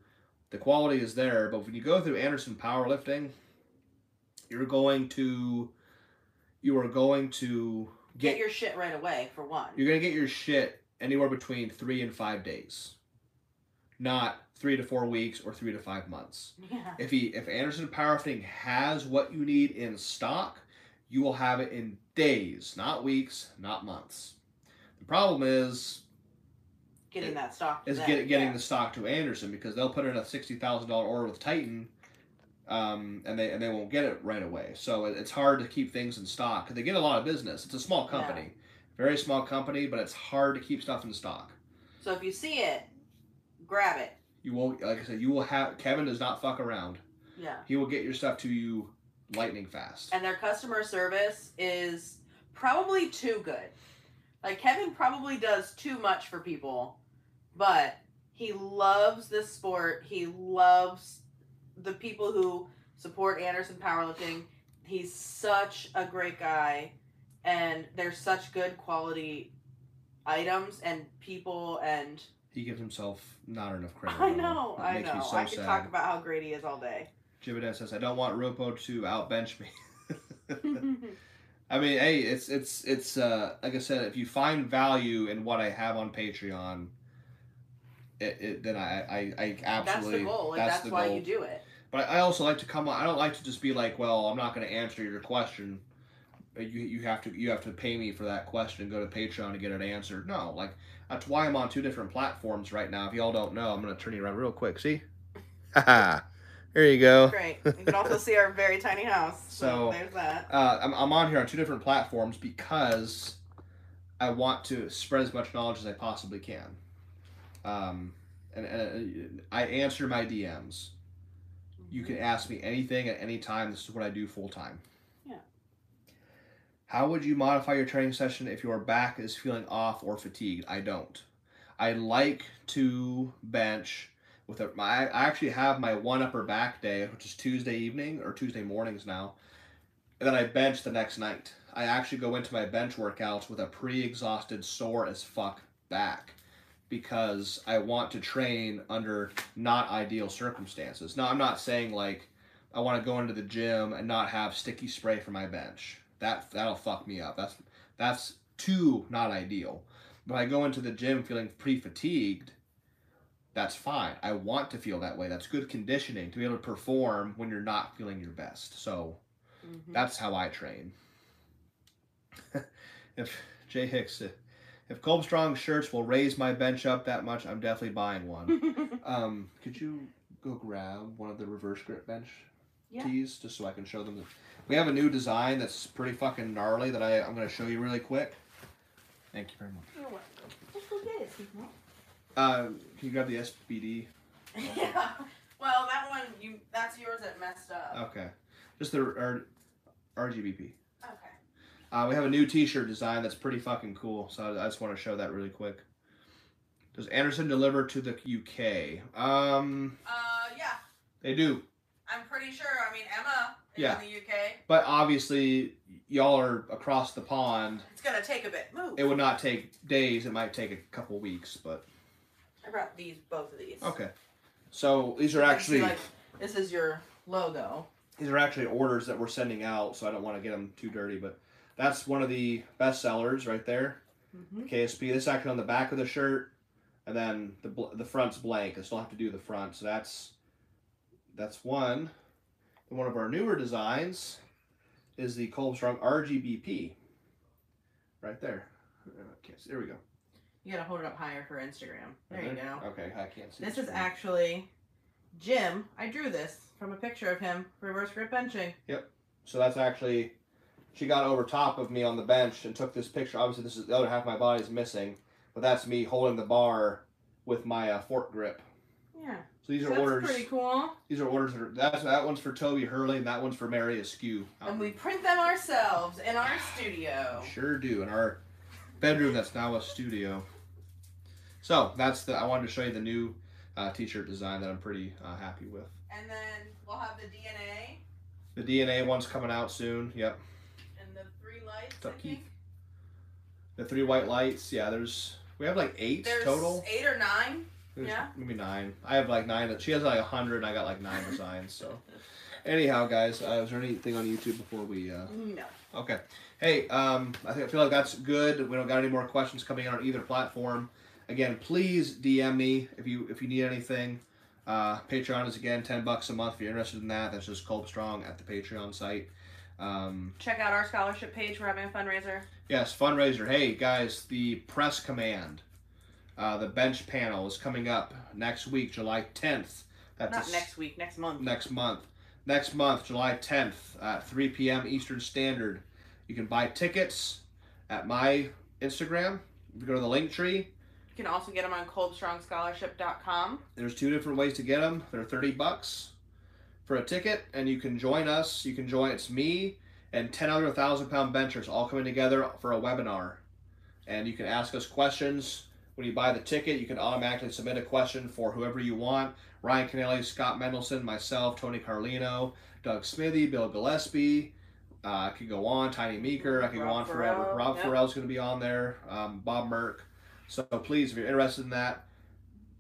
the quality is there. But when you go through Anderson Powerlifting, you're going to you are going to Get get your shit right away for one. you're gonna get your shit anywhere between three and five days, not three to four weeks or three to five months. Yeah. If he if Anderson Powerlifting has what you need in stock, you will have it in days, not weeks, not months. The problem is Getting that stock. to is get, getting yeah. the stock to Anderson because they'll put in a sixty thousand dollar order with Titan, um, and they and they won't get it right away. So it, it's hard to keep things in stock they get a lot of business. It's a small company, very small company, but it's hard to keep stuff in stock. So if you see it, grab it. You won't like I said, you will have. Kevin does not fuck around. Yeah. He will get your stuff to you lightning fast. And their customer service is probably too good. Like Kevin probably does too much for people, but he loves this sport. He loves the people who support Anderson powerlifting. He's such a great guy and they're such good quality items and people and He gives himself not enough credit. I know, I know. so I could sad. talk about how great he is all day. Jibadet says, "I don't want Ropo to outbench me." I mean, hey, it's it's it's uh, like I said, if you find value in what I have on Patreon, it, it then I I, I that's absolutely the goal. Like that's, the why goal. you do it. But I also like to come on. I don't like to just be like, well, I'm not going to answer your question. You you have to you have to pay me for that question. Go to Patreon to get it answered. No, like that's why I'm on two different platforms right now. If y'all don't know, I'm going to turn you around real quick. See, there you go. Great. You can also see our very tiny house. So, So- there's that. Uh, I'm, I'm on here on two different platforms because I want to spread as much knowledge as I possibly can. Um, and, and I answer my DMs. You can ask me anything at any time. This is what I do full time. Yeah. How would you modify your training session if your back is feeling off or fatigued? I don't. I like to bench with a. My, I actually have my one upper back day, which is Tuesday evening or Tuesday mornings now. And then I bench the next night. I actually go into my bench workouts with a pre-exhausted, sore as fuck back because I want to train under not ideal circumstances. Now, I'm not saying like I want to go into the gym and not have sticky spray for my bench. That that'll fuck me up. That's that's too not ideal. But I go into the gym feeling pretty fatigued. That's fine. I want to feel that way. That's good conditioning to be able to perform when you're not feeling your best. So Mhm. that's how I train. if Jay Hicks, if Kolb Strong shirts will raise my bench up that much, I'm definitely buying one. um, could you go grab one of the reverse grip bench Yeah. tees just so I can show them? The, we have a new design that's pretty fucking gnarly that I, I'm going to show you really quick. Thank you very much. You're welcome. Let's go get it. Uh, can you grab the SBD? yeah. Well, that one you that's yours that messed up. Okay, just the R- RGBP. Okay. Uh, we have a new T-shirt design that's pretty fucking cool, so I, I just want to show that really quick. Does Anderson deliver to the UK? Um, Uh, yeah. they do, I'm pretty sure. I mean, Emma is Yeah. in the UK. but obviously y'all are across the pond. It's gonna take a bit. Move. It would not take days; it might take a couple weeks. But I brought these, both of these. okay, so these are actually like, this is your logo. these are actually orders that we're sending out, so I don't want to get them too dirty. But that's one of the best sellers right there. Mm-hmm. KSP. This is actually on the back of the shirt, and then the bl- the front's blank. I still have to do the front, so that's that's one. And one of our newer designs is the Kolb Strong RGBP. Right there. Uh, can't There we go. You gotta hold it up higher for Instagram. There you Mhm. go. Okay, I can't see. This is screen. actually Jim. I drew this from a picture of him reverse grip benching. Yep. So that's actually she got over top of me on the bench and took this picture. Obviously, this is the other half of my body is missing, but that's me holding the bar with my uh, fork grip. Yeah. So these So are that's orders. pretty cool. These are orders. That are, that's that one's for Toby Hurley, and that one's for Mary Askew. And we print them ourselves in our studio. sure do in our bedroom. That's now a studio. So that's the. I wanted to show you the new uh, T-shirt design that I'm pretty uh, happy with. And then we'll have the DNA The DNA one's coming out soon. Yep. and the three lights. What's up, I Keith? think. The three white lights. Yeah, there's we have like eight There's total. eight or nine. There's Yeah. maybe nine. I have like nine. She has like a hundred, and I got like nine designs. So, anyhow, guys, uh, is there anything on YouTube before we? Uh... No. Okay. Hey, um, I think I feel like that's good. We don't got any more questions coming in on either platform. Again, please DM me if you if you need anything. Uh, Patreon is again ten bucks a month if you're interested in that. That's just Kolb Strong at the Patreon site. Um, Check out our scholarship page. We're having a fundraiser. Yes, fundraiser. Hey guys, the press command, uh, the bench panel is coming up next week, July 10th. That's Not next week. Next month. next month. Next month, July 10th at 3 p.m. Eastern Standard. You can buy tickets at my Instagram. If you go to the link tree, can also get them on kolbstrongscholarship.com. There's two different ways to get them. They're 30 bucks for a ticket, and you can join us. You can join, it's me and 10 other 1,000 pound benchers all coming together for a webinar. And you can ask us questions. When you buy the ticket, you can automatically submit a question for whoever you want. Ryan Kennelly, Scott Mendelson, myself, Tony Carlino, Doug Smithy, Bill Gillespie. Uh, I could go on. Tiny Meeker. I could go Rob on forever. Rob yep. Farrell's going to be on there. Um, Bob Merck. So please, if you're interested in that,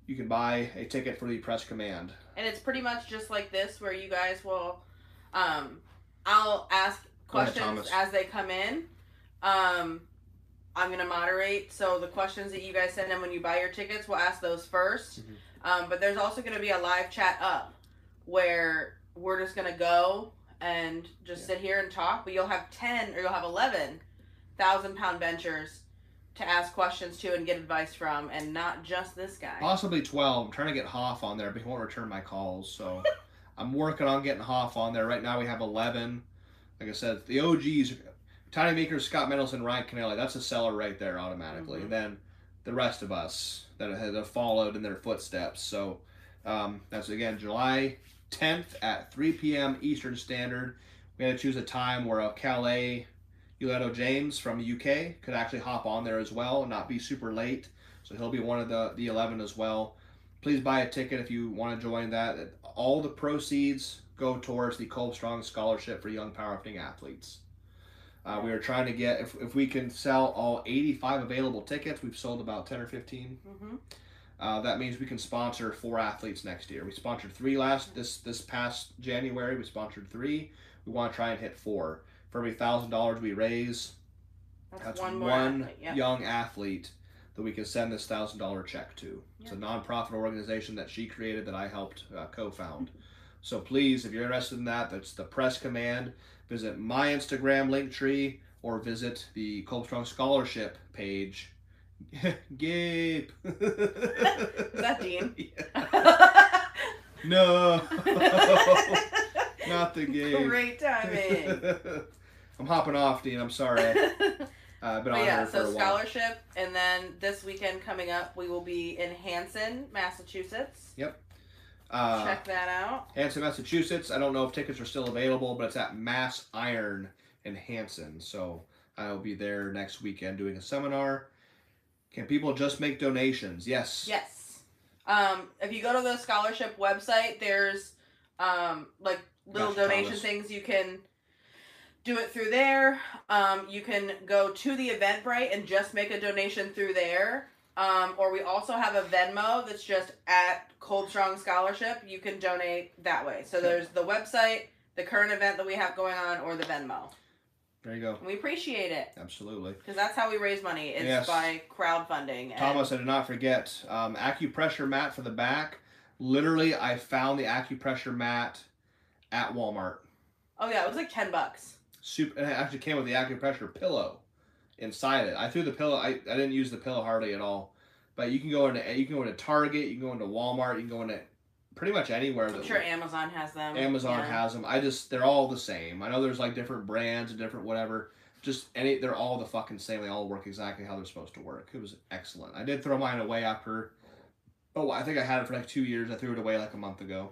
you can buy a ticket for the press command. And it's pretty much just like this, where you guys will, um, I'll ask Go ahead, questions as they come in. Um, I'm gonna moderate, so the questions that you guys send in when you buy your tickets, we'll ask those 1st Mhm. Um, but there's also gonna be a live chat up where we're just gonna go and just Yeah. sit here and talk. But you'll have ten or you'll have eleven thousand pound benchers to ask questions to and get advice from, and not just this guy. Possibly 12. I'm trying to get Hoff on there, but he won't return my calls. So I'm working on getting Hoff on there. Right now we have 11. Like I said, the OGs, Tiny Meeker, Scott Mendelson, Ryan Kennelly, that's a seller right there automatically. Mhm. And then the rest of us that have followed in their footsteps. So um, that's again July 10th at 3 p.m. Eastern Standard. We had to choose a time where uh, Calais Uleto James from the UK could actually hop on there as well and not be super late. So he'll be one of the, the 11 as well. Please buy a ticket if you want to join that. All the proceeds go towards the Kolb Strong Scholarship for Young Powerlifting Athletes. Uh, we are trying to get, if, if we can sell all 85 available tickets, we've sold about 10 or 15. hmm Uh, that means we can sponsor four athletes next year. We sponsored three last this this past January. We sponsored three. We want to try and hit four. For every thousand dollars we raise, That's, that's one one, athlete, young athlete that we can send this thousand dollar check to. It's a nonprofit organization that she created that I helped uh, co-found. So please, if you're interested in that, that's the Press Command. Visit my Instagram link tree or visit the Kolb Strong Scholarship page. Gabe. Is that Dean? No, not the game. Great timing. I'm hopping off, Dean. I'm sorry. Uh, been but on yeah, here for so a while. scholarship, and then this weekend coming up, we will be in Hanson, Massachusetts. Uh, Check that out. Hanson, Massachusetts. I don't know if tickets are still available, but it's at Mass Iron in Hanson. So I will be there next weekend doing a seminar. Can people just make donations? Yes. Yes. Um, if you go to the scholarship website, there's um, like little donation Thomas. things you can do it through there. Um, you can go to the Eventbrite and just make a donation through there. Um, or we also have a Venmo that's just at Kolb Strong Scholarship. You can donate that way. So there's the website, the current event that we have going on, or the Venmo. There you go. We appreciate it Absolutely. because that's how we raise money. It's Yes. by crowdfunding. And Thomas, I did not forget um, acupressure mat for the back. Literally, I found the acupressure mat at Walmart. Oh yeah, it was like ten bucks. Super, and it actually came with the acupressure pillow inside it. I threw the pillow. I, I didn't use the pillow hardly at all. But you can go into you can go into Target, you can go into Walmart, you can go into pretty much anywhere. I'm that sure Amazon has them. Amazon Yeah. has them. I just they're all the same. I know there's like different brands and different whatever. Just any they're all the fucking same. They all work exactly how they're supposed to work. It was excellent. I did throw mine away after. Oh, I think I had it for like two years. I threw it away like a month ago.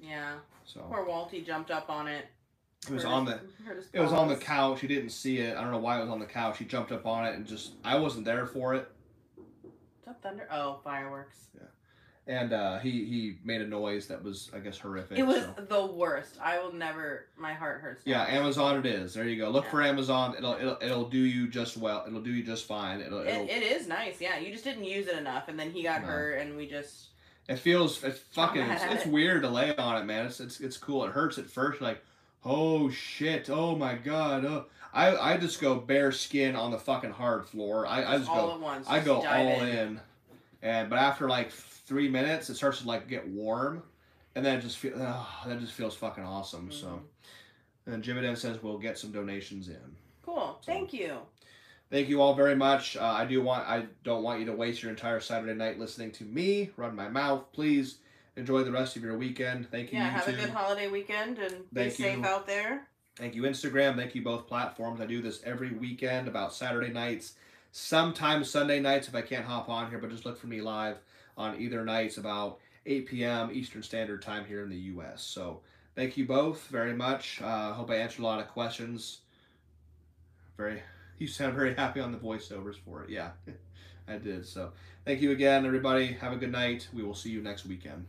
Yeah. So Poor Walty jumped up on it. it was on the it was on the couch. He didn't see it. I don't know why it was on the couch. He jumped up on it and just I wasn't there for it. Is thunder? Oh, fireworks. Yeah. And uh, he he made a noise that was I guess horrific. It was so. the worst. I will never. My heart hurts. Yeah. Amazon it is. There you go. Look Yeah. for Amazon. It'll, it'll it'll do you just well. It'll do you just fine. It'll, it'll It, it is nice. Yeah, you just didn't use it enough, and then he got No. hurt, and we just. It feels it's fucking it's, it's weird to lay on it, man. It's, it's it's cool. It hurts at first, like, oh shit, oh my god. Oh. I I just go bare skin on the fucking hard floor. I, I just all go at once. I go all dive in. and but after like three minutes, it starts to like get warm, and then it just feel oh, that just feels fucking awesome. So Mhm. and Jim then says we'll get some donations in. Cool. Thank you. Thank you all very much. Uh, I do want I don't want you to waste your entire Saturday night listening to me run my mouth. Please enjoy the rest of your weekend. Thank you Yeah, have a good holiday weekend and be Thank safe out there. Thank you Instagram. Thank you both platforms. I do this every weekend about Saturday nights, sometimes Sunday nights if I can't hop on here, but just look for me live on either nights about 8 p.m. Eastern Standard Time here in the U.S. So thank you both very much. I uh, hope I answered a lot of questions. Very, you sound very happy on the voiceovers for it. Yeah, I did. So thank you again, everybody. Have a good night. We will see you next weekend.